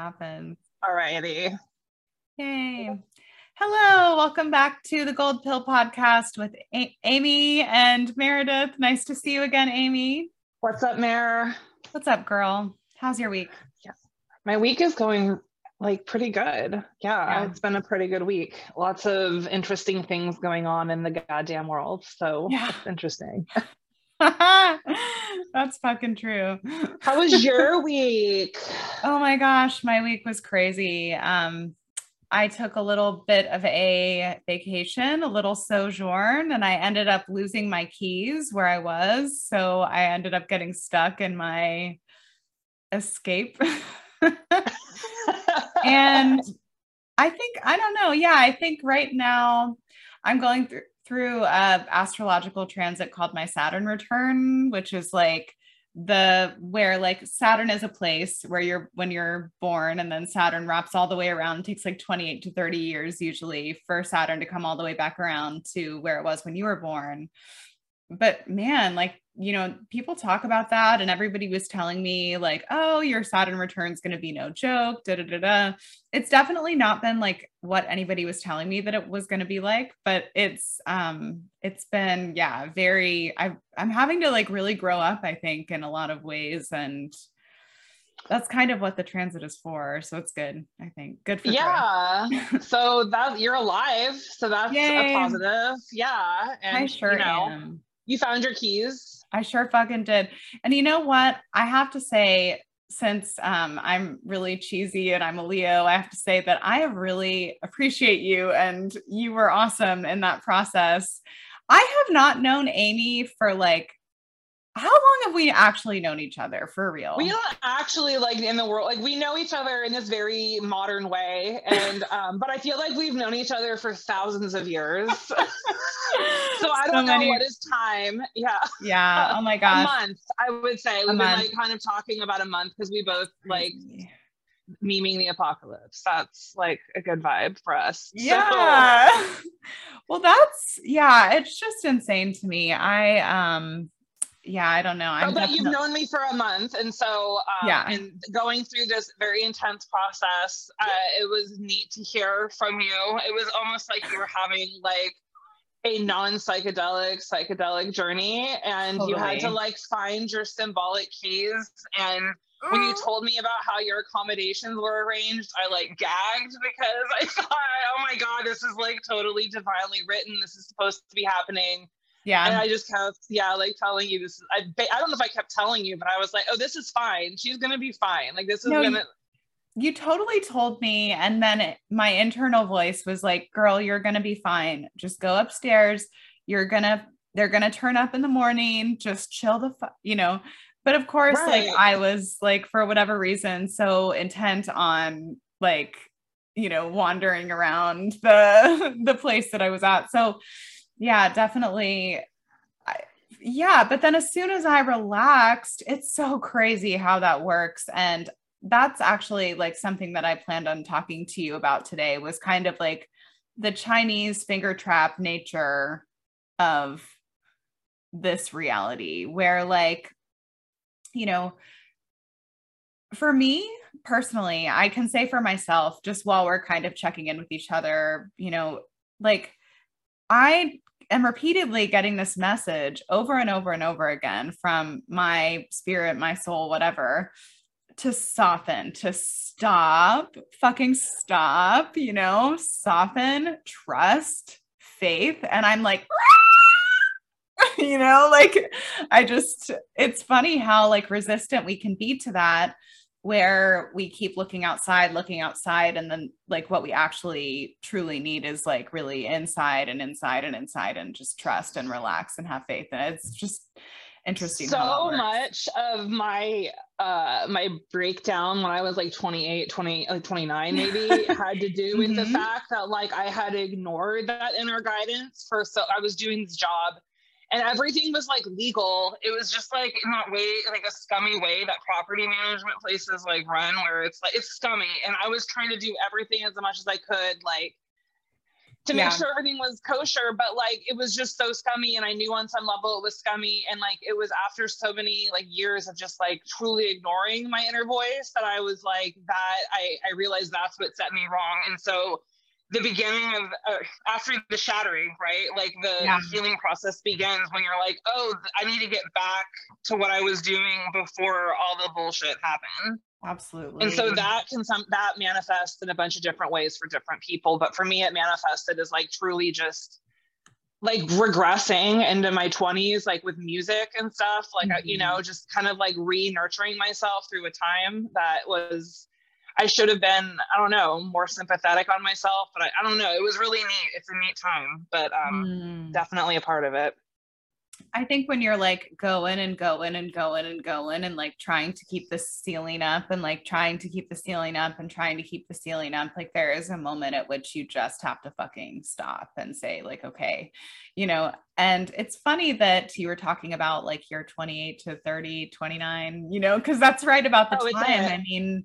happens. All righty. Yay. Hello, welcome back to the Gold Pill podcast with a- Amy and Meredith. Nice to see you again, Amy. What's up, Mare? What's up, girl? How's your week? Yeah. My week is going like pretty good. Yeah, Yeah. it's been a pretty good week. Lots of interesting things going on in the goddamn world. So Yeah. it's interesting. That's fucking true. How was your week? Oh my gosh, my week was crazy. Um, I took a little bit of a vacation, a little sojourn, and I ended up losing my keys where I was. So I ended up getting stuck in my escape. and I think I don't know. Yeah, I think right now I'm going through through a astrological transit called my Saturn return, which is like the where like Saturn is a place where you're when you're born and then Saturn wraps all the way around. It takes like 28 to 30 years usually for Saturn to come all the way back around to where it was when you were born. But man, like, you know, people talk about that and everybody was telling me like, "Oh, your Saturn return is going to be no joke." Da da da da. It's definitely not been like what anybody was telling me that it was going to be like, but it's um it's been yeah, very I I'm having to like really grow up I think in a lot of ways and that's kind of what the transit is for. So it's good, I think. Good for yeah. So that you're alive. So that's Yay. a positive. Yeah. And I sure you know, am. You found your keys. I sure fucking did. And you know what? I have to say, since um, I'm really cheesy and I'm a Leo, I have to say that I really appreciate you and you were awesome in that process. I have not known Amy for like, how long have we actually known each other for real? We don't actually like in the world like we know each other in this very modern way, and um, but I feel like we've known each other for thousands of years. so I don't know many- what is time. Yeah, yeah. Oh my a gosh. month. I would say we've been month. like kind of talking about a month because we both like memeing the apocalypse. That's like a good vibe for us. So- Yeah. well, that's yeah, it's just insane to me. I um yeah, I don't know. I'm but you've known me for a month, and so um, Yeah. and going through this very intense process, uh, it was neat to hear from you. It was almost like you were having like a non-psychedelic psychedelic journey, and you had to like find your symbolic keys. And when you told me about how your accommodations were arranged, I like gagged because I thought, oh my god, this is like totally divinely written. This is supposed to be happening and yeah. I just kept, yeah, like telling you this. I, I don't know if I kept telling you, but I was like, oh, this is fine. She's gonna be fine. Like this is No, gonna. You totally told me and then it, my internal voice was like, "Girl, you're going to be fine. Just go upstairs. You're going to they're going to turn up in the morning. Just chill the fu-, you know." But of course, like I was like for whatever reason so intent on like you know wandering around the the place that I was at. So yeah, definitely. I, yeah, but then as soon as I relaxed, it's so crazy how that works. And that's actually like something that I planned on talking to you about today was kind of like the Chinese finger trap nature of this reality where like you know for me personally I can say for myself just while we're kind of checking in with each other you know like I am repeatedly getting this message over and over and over again from my spirit, my soul, whatever, to soften, to stop, fucking stop, you know, soften, trust, faith. And I'm like, you know, like I just, it's funny how like resistant we can be to that where we keep looking outside, looking outside, and then like what we actually truly need is like really inside and inside and inside and just trust and relax and have faith. And it's just interesting. So much of my uh my breakdown when I was like 28, 20, like 29 maybe had to do with the Mhm. fact that like I had ignored that inner guidance for so I was doing this job and everything was like legal. It was just like in that way, like a scummy way that property management places like run, where it's like it's scummy. And I was trying to do everything as much as I could, like to make yeah. sure everything was kosher. But like it was just so scummy. And I knew on some level it was scummy. And like it was after so many like years of just like truly ignoring my inner voice that I was like that I, I realized that's what set me wrong. And so the beginning of uh, after the shattering, right? Like the yeah. healing process begins when you're like, oh, I need to get back to what I was doing before all the bullshit happened. Absolutely. And so that can some that manifests in a bunch of different ways for different people. But for me, it manifested as like truly just like regressing into my 20s, like with music and stuff. Like, mm-hmm. you know, just kind of like re nurturing myself through a time that was I should have been, I don't know, more sympathetic on myself, but I, I don't know. It was really neat. It's a neat time, but um, mm. definitely a part of it. I think when you're like going and going and going and going and like trying to keep the ceiling up and like trying to keep the ceiling up and trying to keep the ceiling up, like there is a moment at which you just have to fucking stop and say, like, okay, you know. And it's funny that you were talking about like you're 28 to 30, 29, you know, because that's right about the oh, time. I mean,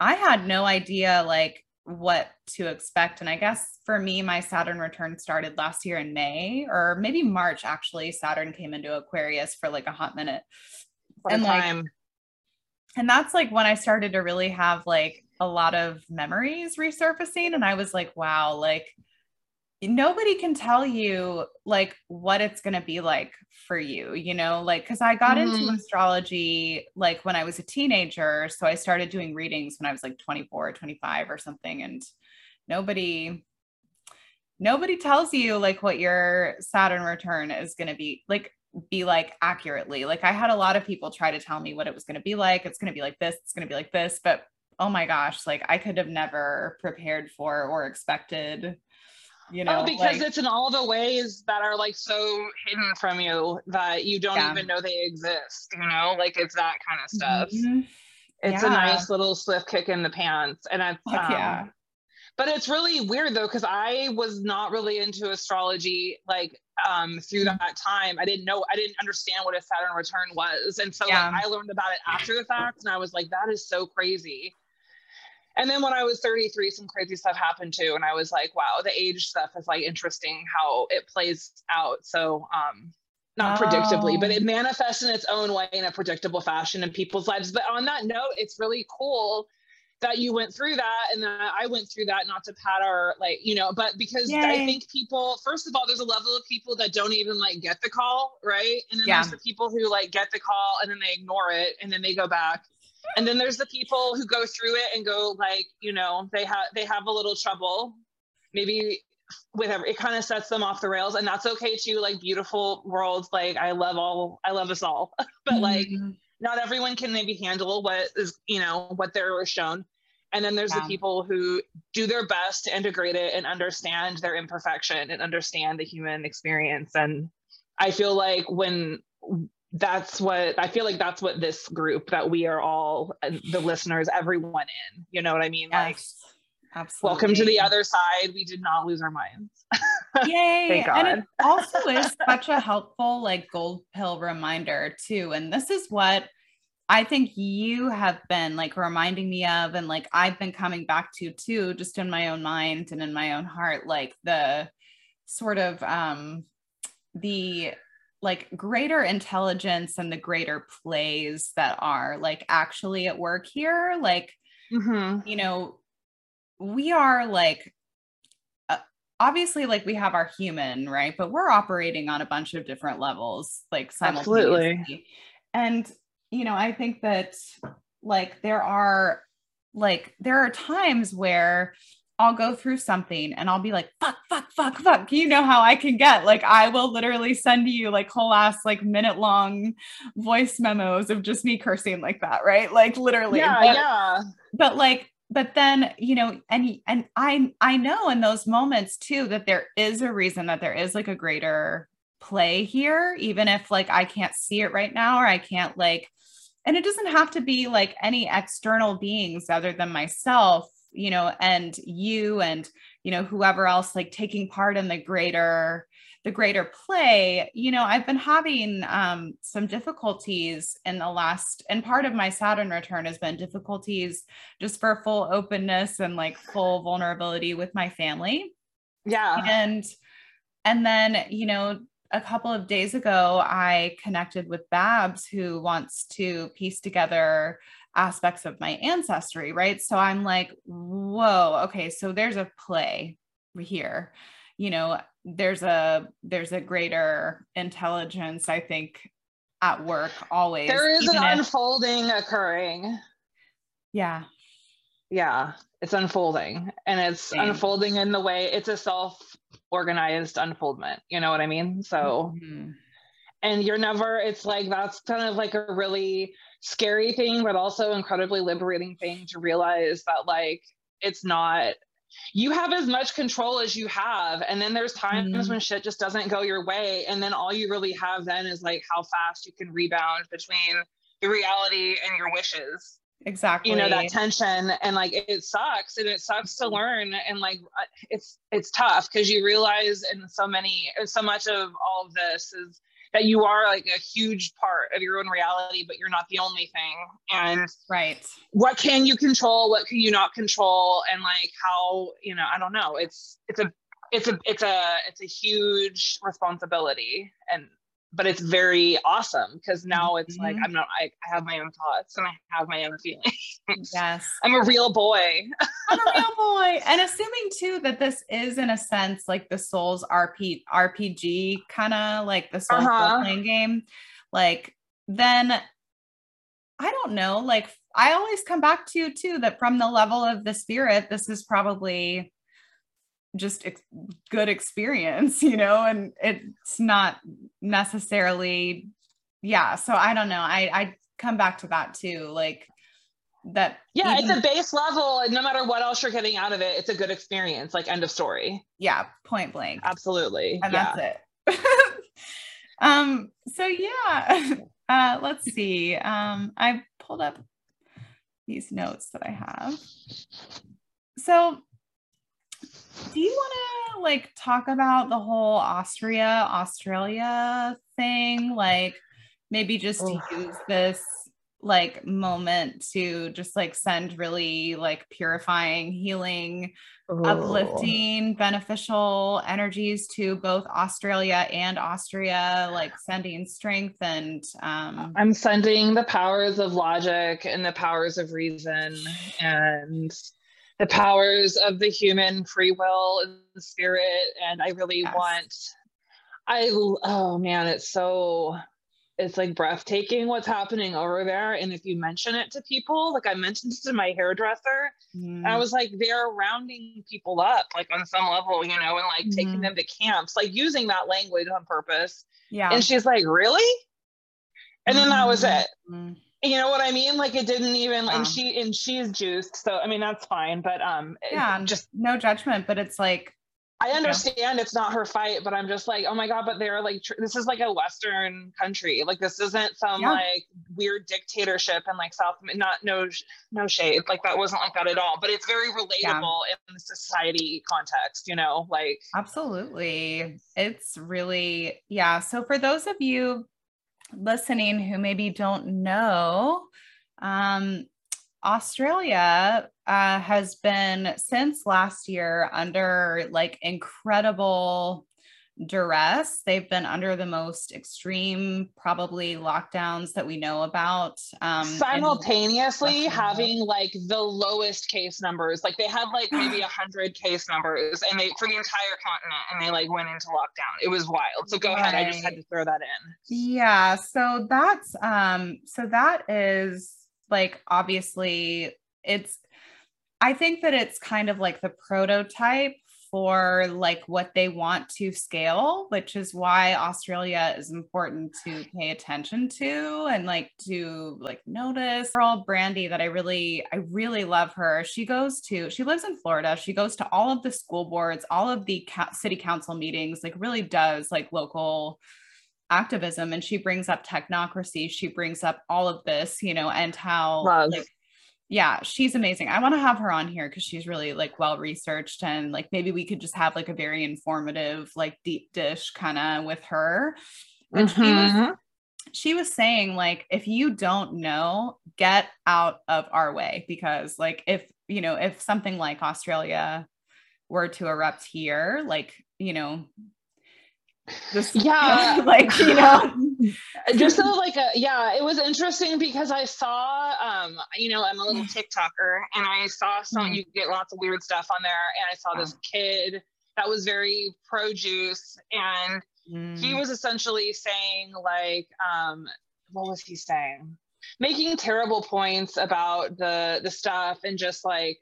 I had no idea like what to expect. And I guess for me, my Saturn return started last year in May or maybe March, actually. Saturn came into Aquarius for like a hot minute. and time. like, and that's like when I started to really have like a lot of memories resurfacing. And I was like, wow, like nobody can tell you like what it's going to be like for you you know like because i got mm-hmm. into astrology like when i was a teenager so i started doing readings when i was like 24 25 or something and nobody nobody tells you like what your saturn return is going to be like be like accurately like i had a lot of people try to tell me what it was going to be like it's going to be like this it's going to be like this but oh my gosh like i could have never prepared for or expected you oh, know oh, because like, it's in all the ways that are like so hidden from you that you don't yeah. even know they exist you know like it's that kind of stuff mm-hmm. it's yeah. a nice little swift kick in the pants and it's um, yeah but it's really weird though because i was not really into astrology like um through mm-hmm. that time i didn't know i didn't understand what a saturn return was and so yeah. like, i learned about it after the fact and i was like that is so crazy and then when I was 33, some crazy stuff happened too. And I was like, wow, the age stuff is like interesting how it plays out. So, um, not oh. predictably, but it oh. manifests in its own way in a predictable fashion in people's lives. But on that note, it's really cool that you went through that and that I went through that, not to pat our like, you know, but because Yay. I think people, first of all, there's a level of people that don't even like get the call, right? And then yeah. there's the people who like get the call and then they ignore it and then they go back and then there's the people who go through it and go like you know they have they have a little trouble maybe with every, it kind of sets them off the rails and that's okay too like beautiful worlds like i love all i love us all but like mm-hmm. not everyone can maybe handle what is you know what they're shown and then there's yeah. the people who do their best to integrate it and understand their imperfection and understand the human experience and i feel like when that's what I feel like that's what this group that we are all the listeners, everyone in, you know what I mean? Yes, like absolutely. Welcome to the other side. We did not lose our minds. Yay. and it also is such a helpful like gold pill reminder too. And this is what I think you have been like reminding me of, and like I've been coming back to too, just in my own mind and in my own heart, like the sort of um the like greater intelligence and the greater plays that are like actually at work here like mm-hmm. you know we are like uh, obviously like we have our human right? But we're operating on a bunch of different levels like simultaneously. And you know i think that like there are like there are times where I'll go through something and I'll be like, fuck, fuck, fuck, fuck. You know how I can get. Like, I will literally send you like whole ass, like minute long voice memos of just me cursing like that, right? Like, literally. Yeah, but, yeah. But like, but then, you know, and and I I know in those moments too that there is a reason that there is like a greater play here, even if like I can't see it right now or I can't like, and it doesn't have to be like any external beings other than myself you know and you and you know whoever else like taking part in the greater the greater play you know i've been having um, some difficulties in the last and part of my saturn return has been difficulties just for full openness and like full vulnerability with my family Yeah. And and then, you know, a couple of days ago, I connected with Babs, who wants to piece together aspects of my ancestry, right? So I'm like, whoa, okay, so there's a play here. You know, there's a there's a greater intelligence, I think, at work always. There is an if, unfolding occurring. Yeah. Yeah, it's unfolding. And it's Same. unfolding in the way it's a self organized unfoldment. You know what I mean? So mm-hmm. and you're never, it's like that's kind of like a really scary thing, but also incredibly liberating thing to realize that like it's not you have as much control as you have and then there's times mm-hmm. when shit just doesn't go your way and then all you really have then is like how fast you can rebound between the reality and your wishes. Exactly you know that tension and like it sucks and it sucks to learn and like it's it's tough because you realize in so many so much of all of this is that you are like a huge part of your own reality, but you're not the only thing. And right. What can you control? What can you not control? And like how, you know, I don't know. It's it's a it's a it's a it's a huge responsibility. And but it's very awesome because now it's mm-hmm. like I'm not I, I, have my own thoughts and I have my own feelings. Yes. I'm a real boy. I'm a real boy. And assuming too that this is in a sense like the Souls RP RPG kind of like the Souls uh-huh. playing game, like then I don't know, like I always come back to too that from the level of the spirit, this is probably just ex- good experience, you know, and it's not necessarily, yeah. So I don't know. I, I come back to that too. Like that. Yeah. Even, it's a base level. And no matter what else you're getting out of it, it's a good experience. Like end of story. Yeah. Point blank. Absolutely. And yeah. that's it. um, so yeah, uh, let's see. Um, I pulled up these notes that I have. So do you want to like talk about the whole Austria, Australia thing? Like maybe just oh. use this like moment to just like send really like purifying, healing, oh. uplifting, beneficial energies to both Australia and Austria, like sending strength and um I'm sending the powers of logic and the powers of reason and the powers of the human free will and spirit and i really yes. want i oh man it's so it's like breathtaking what's happening over there and if you mention it to people like i mentioned it to my hairdresser mm. i was like they're rounding people up like on some level you know and like mm. taking mm-hmm. them to camps like using that language on purpose yeah and she's like really and then that was it mm you know what I mean? Like it didn't even, yeah. and she and she's juiced, so I mean that's fine. But um, yeah, just no judgment. But it's like I understand it's not her fight, but I'm just like, oh my god! But they're like, tr- this is like a Western country. Like this isn't some yeah. like weird dictatorship and like South. Not no no shade. Like that wasn't like that at all. But it's very relatable yeah. in the society context. You know, like absolutely. It's really yeah. So for those of you listening who maybe don't know, um, Australia uh, has been since last year under like incredible duress. They've been under the most extreme, probably lockdowns that we know about. Um, Simultaneously having like the lowest case numbers. Like they had like maybe a hundred case numbers, and they for the entire continent, and they like went into lockdown. It was wild. So go right. ahead. I just had to throw that in. Yeah. So that's um. So that is like obviously it's. I think that it's kind of like the prototype for like what they want to scale, which is why Australia is important to pay attention to and like to like notice. Girl Brandy that I really I really love her. She goes to she lives in Florida. She goes to all of the school boards, all of the city council meetings, like really does like local activism and she brings up technocracy she brings up all of this you know and how like yeah, she's amazing. I want to have her on here because she's really like well researched and like maybe we could just have like a very informative, like deep dish kind of with her. And mm-hmm. she was mm-hmm. she was saying like if you don't know, get out of our way because like if you know if something like Australia were to erupt here, like, you know, this, yeah like you know just so like a, yeah it was interesting because i saw um you know i'm a little tiktoker and i saw some mm. you get lots of weird stuff on there and i saw this kid that was very pro juice and mm. he was essentially saying like um what was he saying making terrible points about the the stuff and just like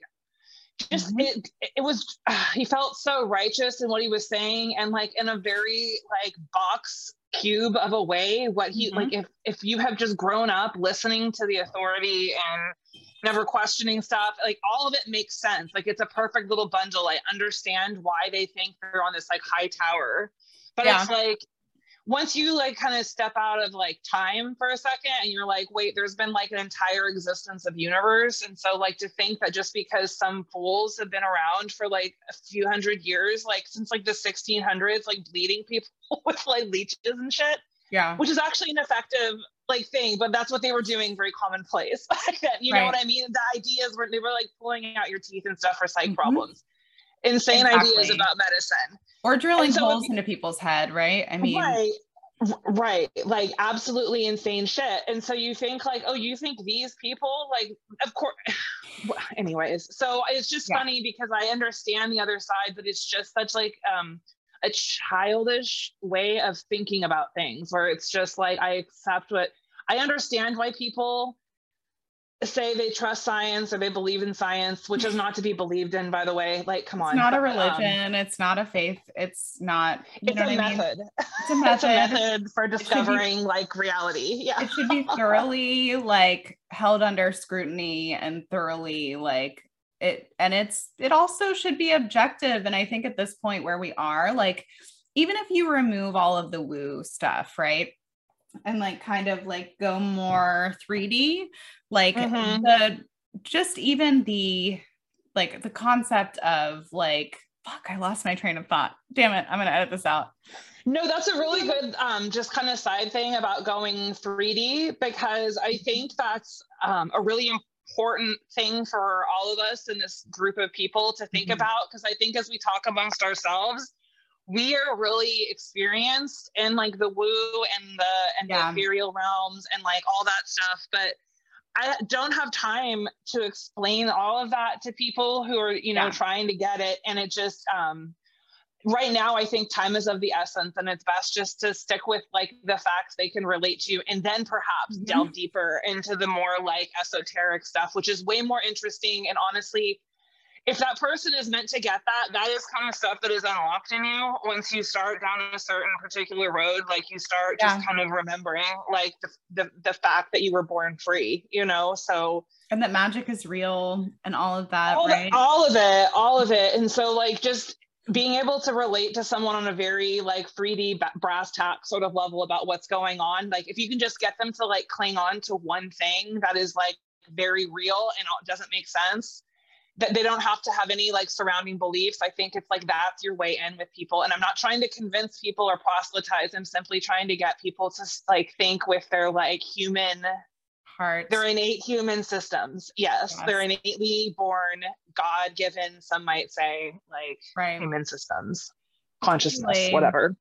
just mm-hmm. it it was uh, he felt so righteous in what he was saying and like in a very like box cube of a way what he mm-hmm. like if if you have just grown up listening to the authority and never questioning stuff like all of it makes sense like it's a perfect little bundle i understand why they think they're on this like high tower but yeah. it's like once you like kind of step out of like time for a second and you're like wait there's been like an entire existence of universe and so like to think that just because some fools have been around for like a few hundred years like since like the 1600s like bleeding people with like leeches and shit yeah which is actually an effective like thing but that's what they were doing very commonplace back then. you know what i mean the ideas were they were like pulling out your teeth and stuff for psych mm-hmm. problems insane exactly. ideas about medicine. Or drilling so holes into people's head right? I mean right. Right. Like absolutely insane shit. And so you think like oh you think these people like of course anyways. So it's just yeah. funny because i understand the other side but it's just such like um a childish way of thinking about things where it's just like i accept what i understand why people say they trust science or they believe in science, which is not to be believed in, by the way. Like, come on. It's not a um, religion. Um, it's not a faith. It's not. it's, a method. it's a method. it's a method for discovering be, like reality. Yeah. It should be thoroughly like held under scrutiny and thoroughly like it. And it's it also should be objective. And I think at this point where we are, like, even if you remove all of the woo stuff, right? And like kind of like go more 3D. Like mm-hmm. the just even the like the concept of like fuck, I lost my train of thought. Damn it, I'm gonna edit this out. No, that's a really good um, just kind of side thing about going 3D because I think that's um, a really important thing for all of us in this group of people to think mm-hmm. about because I think as we talk amongst ourselves, we are really experienced in like the woo and the and yeah. the ethereal realms and like all that stuff but i don't have time to explain all of that to people who are you know yeah. trying to get it and it just um right now i think time is of the essence and it's best just to stick with like the facts they can relate to and then perhaps mm-hmm. delve deeper into the more like esoteric stuff which is way more interesting and honestly if that person is meant to get that, that is kind of stuff that is unlocked in you once you start down a certain particular road. Like you start yeah. just kind of remembering like the, the, the fact that you were born free, you know? So and that magic is real and all of that, all, right? all of it, all of it. And so like just being able to relate to someone on a very like 3D brass tack sort of level about what's going on. Like if you can just get them to like cling on to one thing that is like very real and doesn't make sense that they don't have to have any like surrounding beliefs. I think it's like that's your way in with people. And I'm not trying to convince people or proselytize. I'm simply trying to get people to like think with their like human heart. Their innate human systems. Yes, yes. they're innately born, God given, some might say, like right. human systems, consciousness, whatever.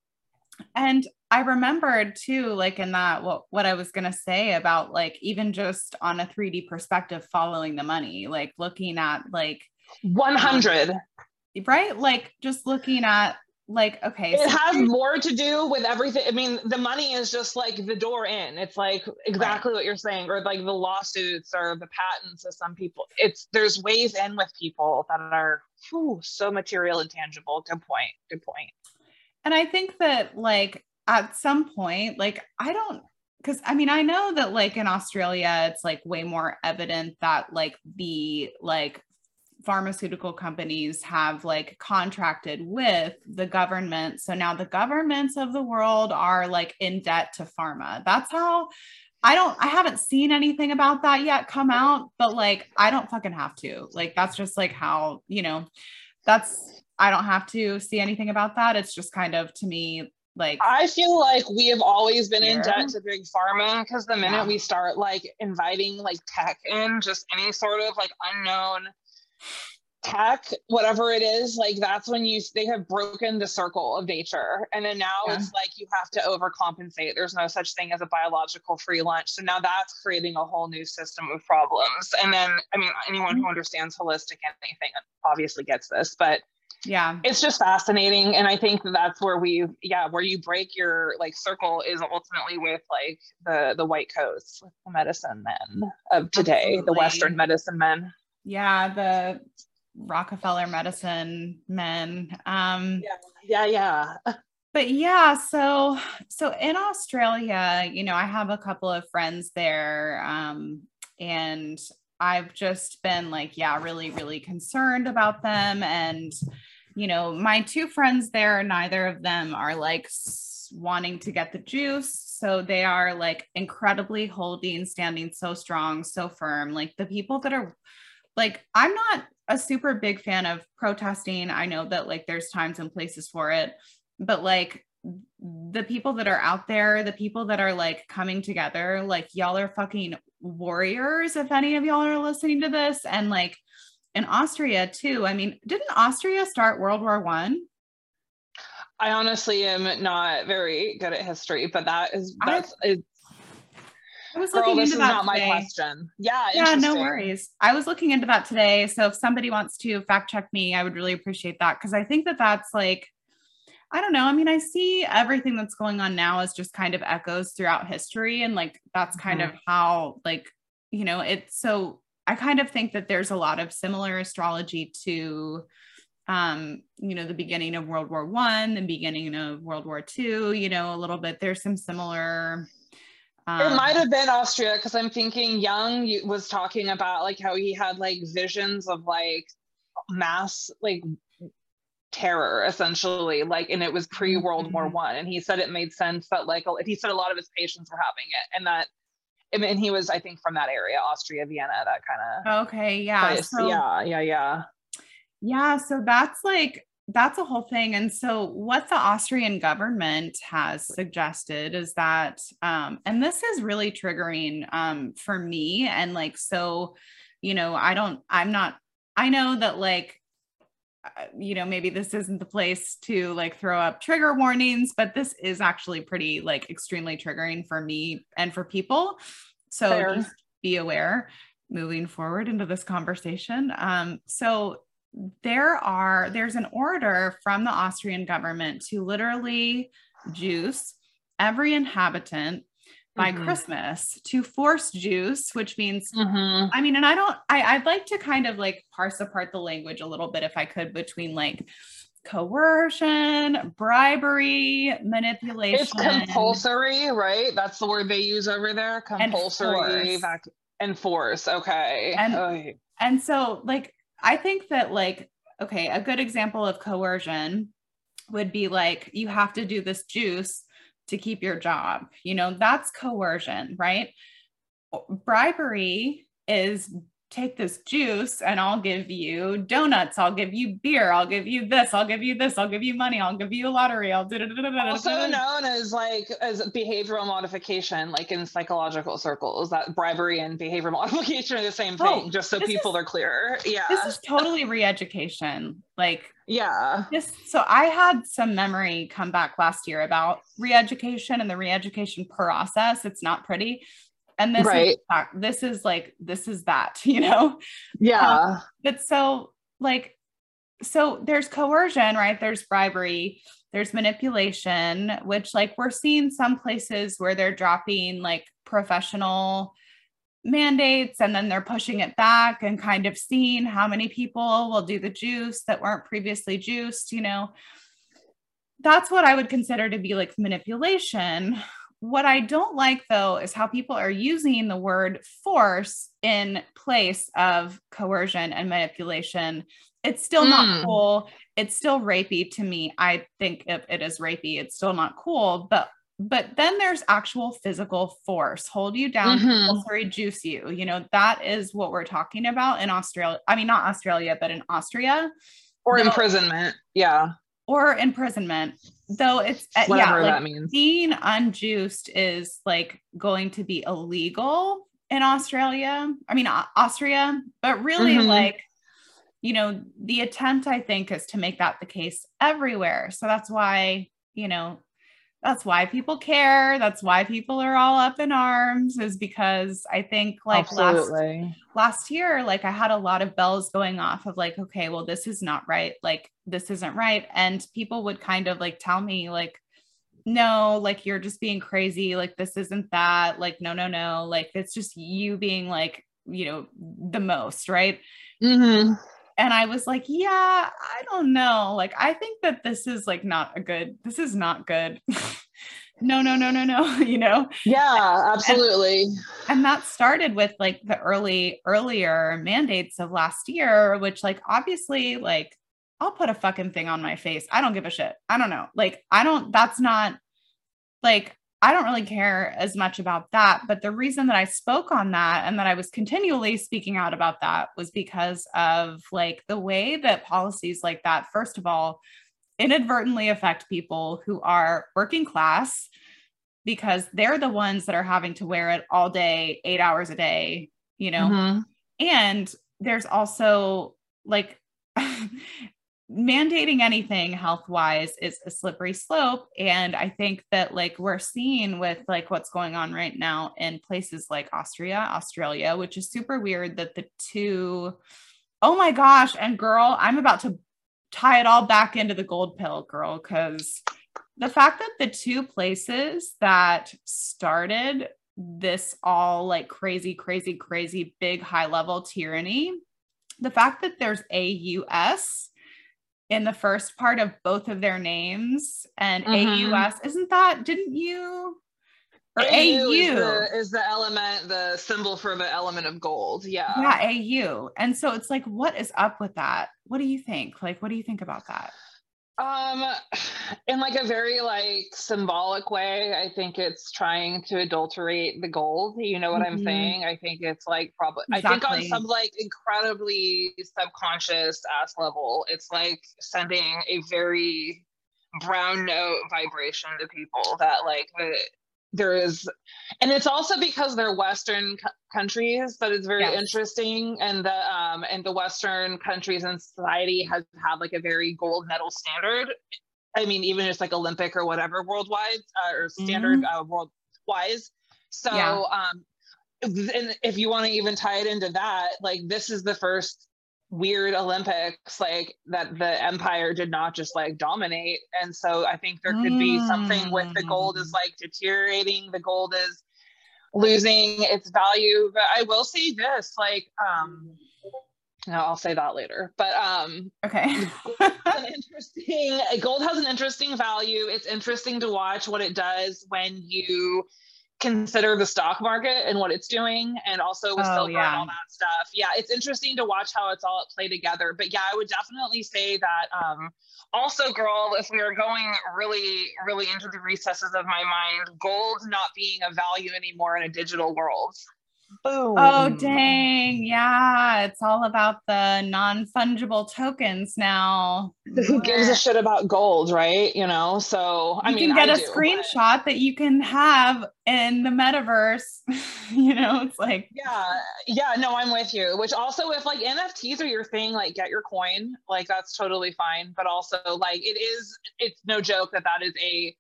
And I remembered too, like in that what what I was gonna say about like even just on a 3D perspective, following the money, like looking at like 100, um, right? Like just looking at like okay, it so has more to do with everything. I mean, the money is just like the door in. It's like exactly right. what you're saying, or like the lawsuits or the patents of some people. It's there's ways in with people that are whew, so material and tangible. Good point. Good point. And I think that like at some point, like I don't because I mean, I know that like in Australia, it's like way more evident that like the like pharmaceutical companies have like contracted with the government. So now the governments of the world are like in debt to pharma. That's how I don't, I haven't seen anything about that yet come out, but like I don't fucking have to. Like that's just like how, you know, that's I don't have to see anything about that. It's just kind of to me like I feel like we have always been here. in debt to big pharma because the minute yeah. we start like inviting like tech in, just any sort of like unknown tech, whatever it is, like that's when you they have broken the circle of nature. And then now yeah. it's like you have to overcompensate. There's no such thing as a biological free lunch. So now that's creating a whole new system of problems. And then I mean anyone who mm-hmm. understands holistic anything obviously gets this, but yeah it's just fascinating and i think that's where we yeah where you break your like circle is ultimately with like the the white coats the medicine men of today Absolutely. the western medicine men yeah the rockefeller medicine men um yeah yeah, yeah. but yeah so so in australia you know i have a couple of friends there um and I've just been like, yeah, really, really concerned about them. And you know, my two friends there, neither of them are like wanting to get the juice. So they are like incredibly holding, standing so strong, so firm. Like the people that are like, I'm not a super big fan of protesting. I know that like there's times and places for it, but like the people that are out there, the people that are like coming together, like y'all are fucking warriors. If any of y'all are listening to this, and like, in Austria too. I mean, didn't Austria start World War One? I? I honestly am not very good at history, but that is that's I, it's I was looking Girl, into that not today. my question. Yeah, yeah, no worries. I was looking into that today. So if somebody wants to fact check me, I would really appreciate that because I think that that's like, I don't know. I mean, I see everything that's going on now as just kind of echoes throughout history, and like that's kind mm-hmm. of how like you know it's so I kind of think that there's a lot of similar astrology to um, you know, the beginning of World War One, the beginning of World War Two, you know, a little bit. There's some similar um, it might have been Austria because I'm thinking Jung was talking about like how he had like visions of like mass like terror essentially like and it was pre World War mm-hmm. One and he said it made sense that like he said a lot of his patients were having it and that and he was, I think, from that area, Austria, Vienna, that kind of. Okay, yeah. So, yeah, yeah, yeah. Yeah, so that's like that's a whole thing. And so, what the Austrian government has suggested is that, um, and this is really triggering um, for me. And like, so, you know, I don't, I'm not, I know that like you know maybe this isn't the place to like throw up trigger warnings but this is actually pretty like extremely triggering for me and for people so Fair. just be aware moving forward into this conversation um, so there are there's an order from the austrian government to literally juice every inhabitant by mm-hmm. Christmas to force juice, which means, mm-hmm. I mean, and I don't, I, I'd like to kind of like parse apart the language a little bit if I could between like coercion, bribery, manipulation. It's compulsory, right? That's the word they use over there. Compulsory and force. and force. Okay. And, and so like I think that like, okay, a good example of coercion would be like you have to do this juice to keep your job. You know, that's coercion, right? Bribery is take this juice and I'll give you donuts, I'll give you beer, I'll give you this, I'll give you this, I'll give you money, I'll give you a lottery, I'll do also known as like as behavioral modification, like in psychological circles, that bribery and behavior modification are the same oh, thing, oh, just so people is, are clear. Yeah. This is totally re-education. Like yeah. Just so I had some memory come back last year about re-education and the re-education process. It's not pretty and this right. is this is like this is that you know? Yeah. Um, but so like so there's coercion right? There's bribery. There's manipulation which like we're seeing some places where they're dropping like professional mandates and then they're pushing it back and kind of seeing how many people will do the juice that weren't previously juiced you know? That's what i would consider to be like manipulation what I don't like though is how people are using the word force in place of coercion and manipulation. It's still mm. not hmm. cool. It's still rapey to me. I think if it is rapey, it's still not cool. But but then there's actual physical force, hold you down, mm-hmm. juice you. You know, that is what we're talking about in Australia. I mean, not Australia, but in Austria. Or imprisonment. Yeah or imprisonment though it's uh, Whatever yeah like that means. being unjuiced is like going to be illegal in australia i mean austria but really mm-hmm. like you know, the attempt I think is to make that the case everywhere. So that's why, you know, that's why people care. That's why people are all up in arms is because I think like last last year like I had a lot of bells going off of like okay, well this is not right. Like this isn't right and people would kind of like tell me like no, like you're just being crazy. Like this isn't that. Like no, no, no. Like it's just you being like, you know, the most, right? Mm-hmm and I was like, yeah, I don't know. Like, I think that this is like not a good, this is not good. no, no, no, no, no, you know? Yeah, absolutely. And, and, that started with like the early, earlier mandates of last year, which like obviously, like, I'll put a fucking thing on my face. I don't give a shit. I don't know. Like, I don't, that's not like, I don't really care as much about that. But the reason that I spoke on that and that I was continually speaking out about that was because of like the way that policies like that, first of all, inadvertently affect people who are working class because they're the ones that are having to wear it all day, eight hours a day, you know? Mm-hmm. And there's also like mandating anything health wise is a slippery slope and i think that like we're seeing with like what's going on right now in places like austria australia which is super weird that the two oh my gosh and girl i'm about to tie it all back into the gold pill girl because the fact that the two places that started this all like crazy crazy crazy big high level tyranny the fact that there's a us in the first part of both of their names and mm-hmm. AUS. Isn't that, didn't you? Or AU, AU. Is, the, is, the, element, the symbol for the element of gold. Yeah. Yeah, AU. And so it's like, what is up with that? What do you think? Like, what do you think about that? Um, in like a very like symbolic way, I think it's trying to adulterate the gold. You know what mm-hmm. I'm saying? I think it's like probably. Exactly. I think on some like incredibly subconscious ass level, it's like sending a very brown note vibration to people that like the there is and it's also because they're western c- countries that it's very yes. interesting and the um and the western countries and society has had like a very gold medal standard i mean even just like olympic or whatever worldwide uh, or standard mm-hmm. uh, world wise so yeah. um and if you want to even tie it into that like this is the first weird Olympics like that the empire did not just like dominate. And so I think there could be something with the gold is like deteriorating, the gold is losing its value. But I will say this, like um no, I'll say that later. But um okay. an interesting gold has an interesting value. It's interesting to watch what it does when you consider the stock market and what it's doing and also with oh, silver yeah. and all that stuff. Yeah, it's interesting to watch how it's all at play together. But yeah, I would definitely say that um also girl, if we are going really, really into the recesses of my mind, gold not being a value anymore in a digital world. Boom. Oh, dang. Yeah. It's all about the non fungible tokens now. Who gives a shit about gold, right? You know, so I you mean, can get I a do, screenshot but... that you can have in the metaverse. you know, it's like, yeah, yeah, no, I'm with you. Which also, if like NFTs are your thing, like get your coin, like that's totally fine. But also, like, it is, it's no joke that that is a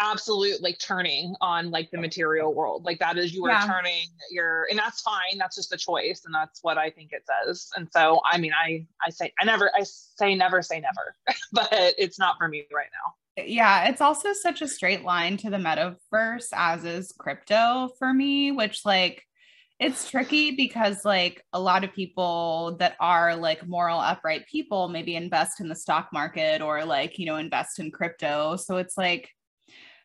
absolute like turning on like the material world. Like that is you are yeah. turning your and that's fine that's just a choice and that's what i think it says and so i mean i i say i never i say never say never but it's not for me right now. Yeah it's also such a straight line to the metaverse as is crypto for me which like it's tricky because like a lot of people that are like moral upright people maybe invest in the stock market or like you know invest in crypto so it's like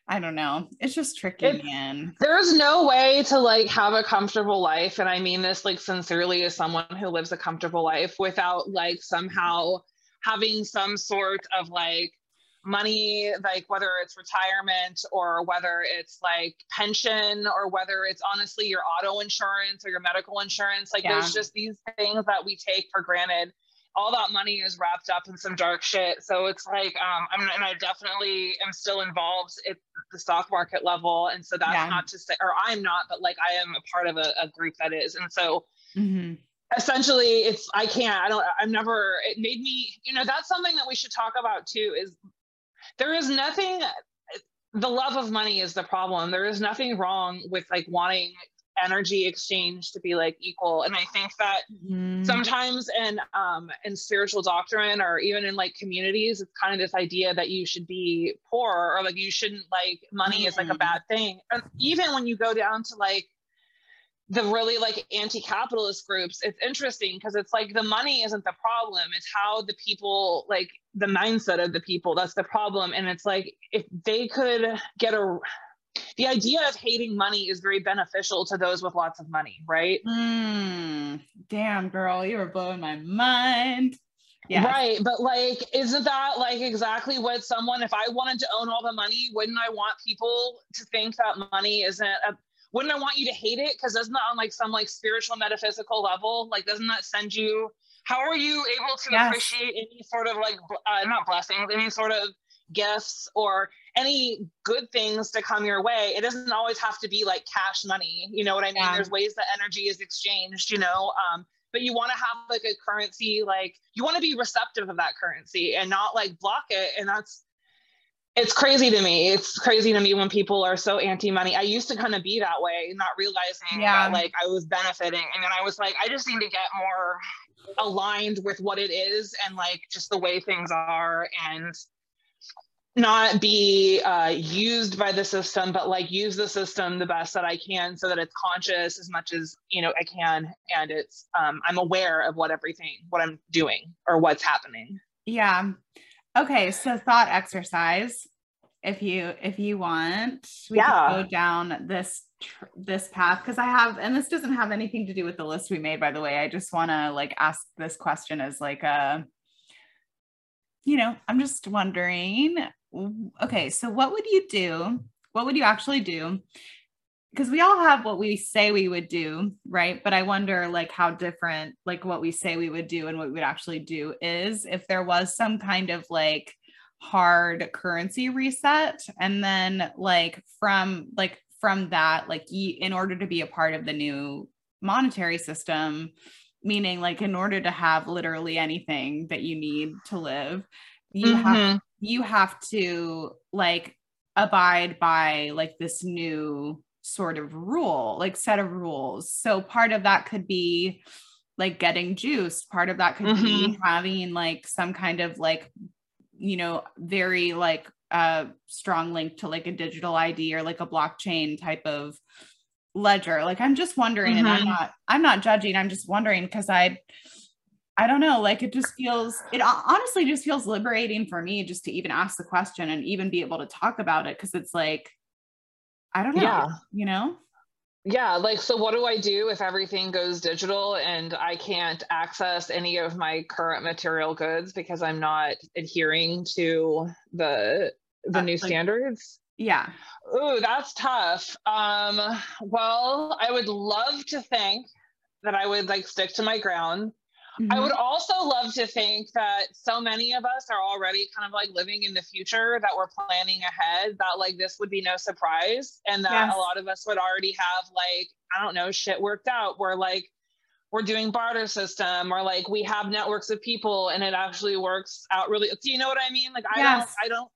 I don't know. It's just tricky, it, man. There's no way to like have a comfortable life. And I mean this like sincerely as someone who lives a comfortable life without like somehow having some sort of like money, like whether it's retirement or whether it's like pension or whether it's honestly your auto insurance or your medical insurance. Like yeah. there's just these things that we take for granted all that money is wrapped up in some dark shit. So it's like, um, I'm, and I definitely am still involved at the stock market level. And so that's yeah. not to say, or I'm not, but like I am a part of a, a group that is. And so mm-hmm. essentially it's i can't i don't i'm never it made me you know that's something that we should talk about too is there is nothing the love of money is the problem there is nothing wrong with like wanting energy exchange to be like equal and i think that mm-hmm. sometimes in um in spiritual doctrine or even in like communities it's kind of this idea that you should be poor or like you shouldn't like money mm-hmm. is like a mm-hmm. bad thing and even when you go down to like the really like anti-capitalist groups it's interesting because it's like the money isn't the problem it's how the people like the mindset of the people that's the problem and it's like if they could get a the idea of hating money is very beneficial to those with lots of money right mm, damn girl you were blowing my mind yeah. Right. But like, isn't that like exactly what someone, if I wanted to own all the money, wouldn't I want people to think that money isn't a wouldn't I want you to hate it? Because doesn't that on like some like spiritual metaphysical level, like doesn't that send you? How are you able to yes. appreciate any sort of like uh, not blessings, any sort of gifts or any good things to come your way? It doesn't always have to be like cash money. You know what I mean? Yeah. There's ways that energy is exchanged. You know. Um, but you want to have like a currency like you want to be receptive of that currency and not like block it and that's it's crazy to me. It's crazy to me when people are so anti-money. I used to kind of be that way, not realizing yeah. that like I was benefiting. And then I was like, I just need to get more aligned with what it is and like just the way things are and not be uh, used by the system, but like use the system the best that I can so that it's conscious as much as you know I can, and it's um, I'm aware of what everything what I'm doing or what's happening. Yeah, Okay, so thought exercise. If you if you want, we yeah. can go down this this path because I have, and this doesn't have anything to do with the list we made. By the way, I just want to like ask this question as like a, you know, I'm just wondering. Okay, so what would you do? What would you actually do because we all have what we say we would do, right? But I wonder like how different like what we say we would do and what we would actually do is if there was some kind of like hard currency reset and then like from like from that like in order to be a part of the new monetary system meaning like in order to have literally anything that you need to live you mm-hmm. have you have to like abide by like this new sort of rule, like set of rules. So part of that could be like getting juice, part of that could mm-hmm. be having like some kind of like, you know, very like uh strong link to like a digital ID or like a blockchain type of ledger. Like I'm just wondering, mm-hmm. and I'm mm-hmm. not I'm not judging, I'm just wondering because I I don't know, like it just feels it honestly just feels liberating for me just to even ask the question and even be able to talk about it because it's like I don't know. Yeah. You know? Yeah, like so what do I do if everything goes digital and I can't access any of my current material goods because I'm not adhering to the the uh, new like, standards? Yeah. Ooh, that's tough. Um well, I would love to think that I would like stick to my ground Mm-hmm. I would mm-hmm. also love to think that so many of us are already kind of like living in the future, that we're planning ahead, that like this would be no surprise, and that yes. a lot of us would already have like, I don't know, shit worked out. We're like, we're doing barter system or like we have networks of people and it actually works out really do you know what i mean like i yes. don't i don't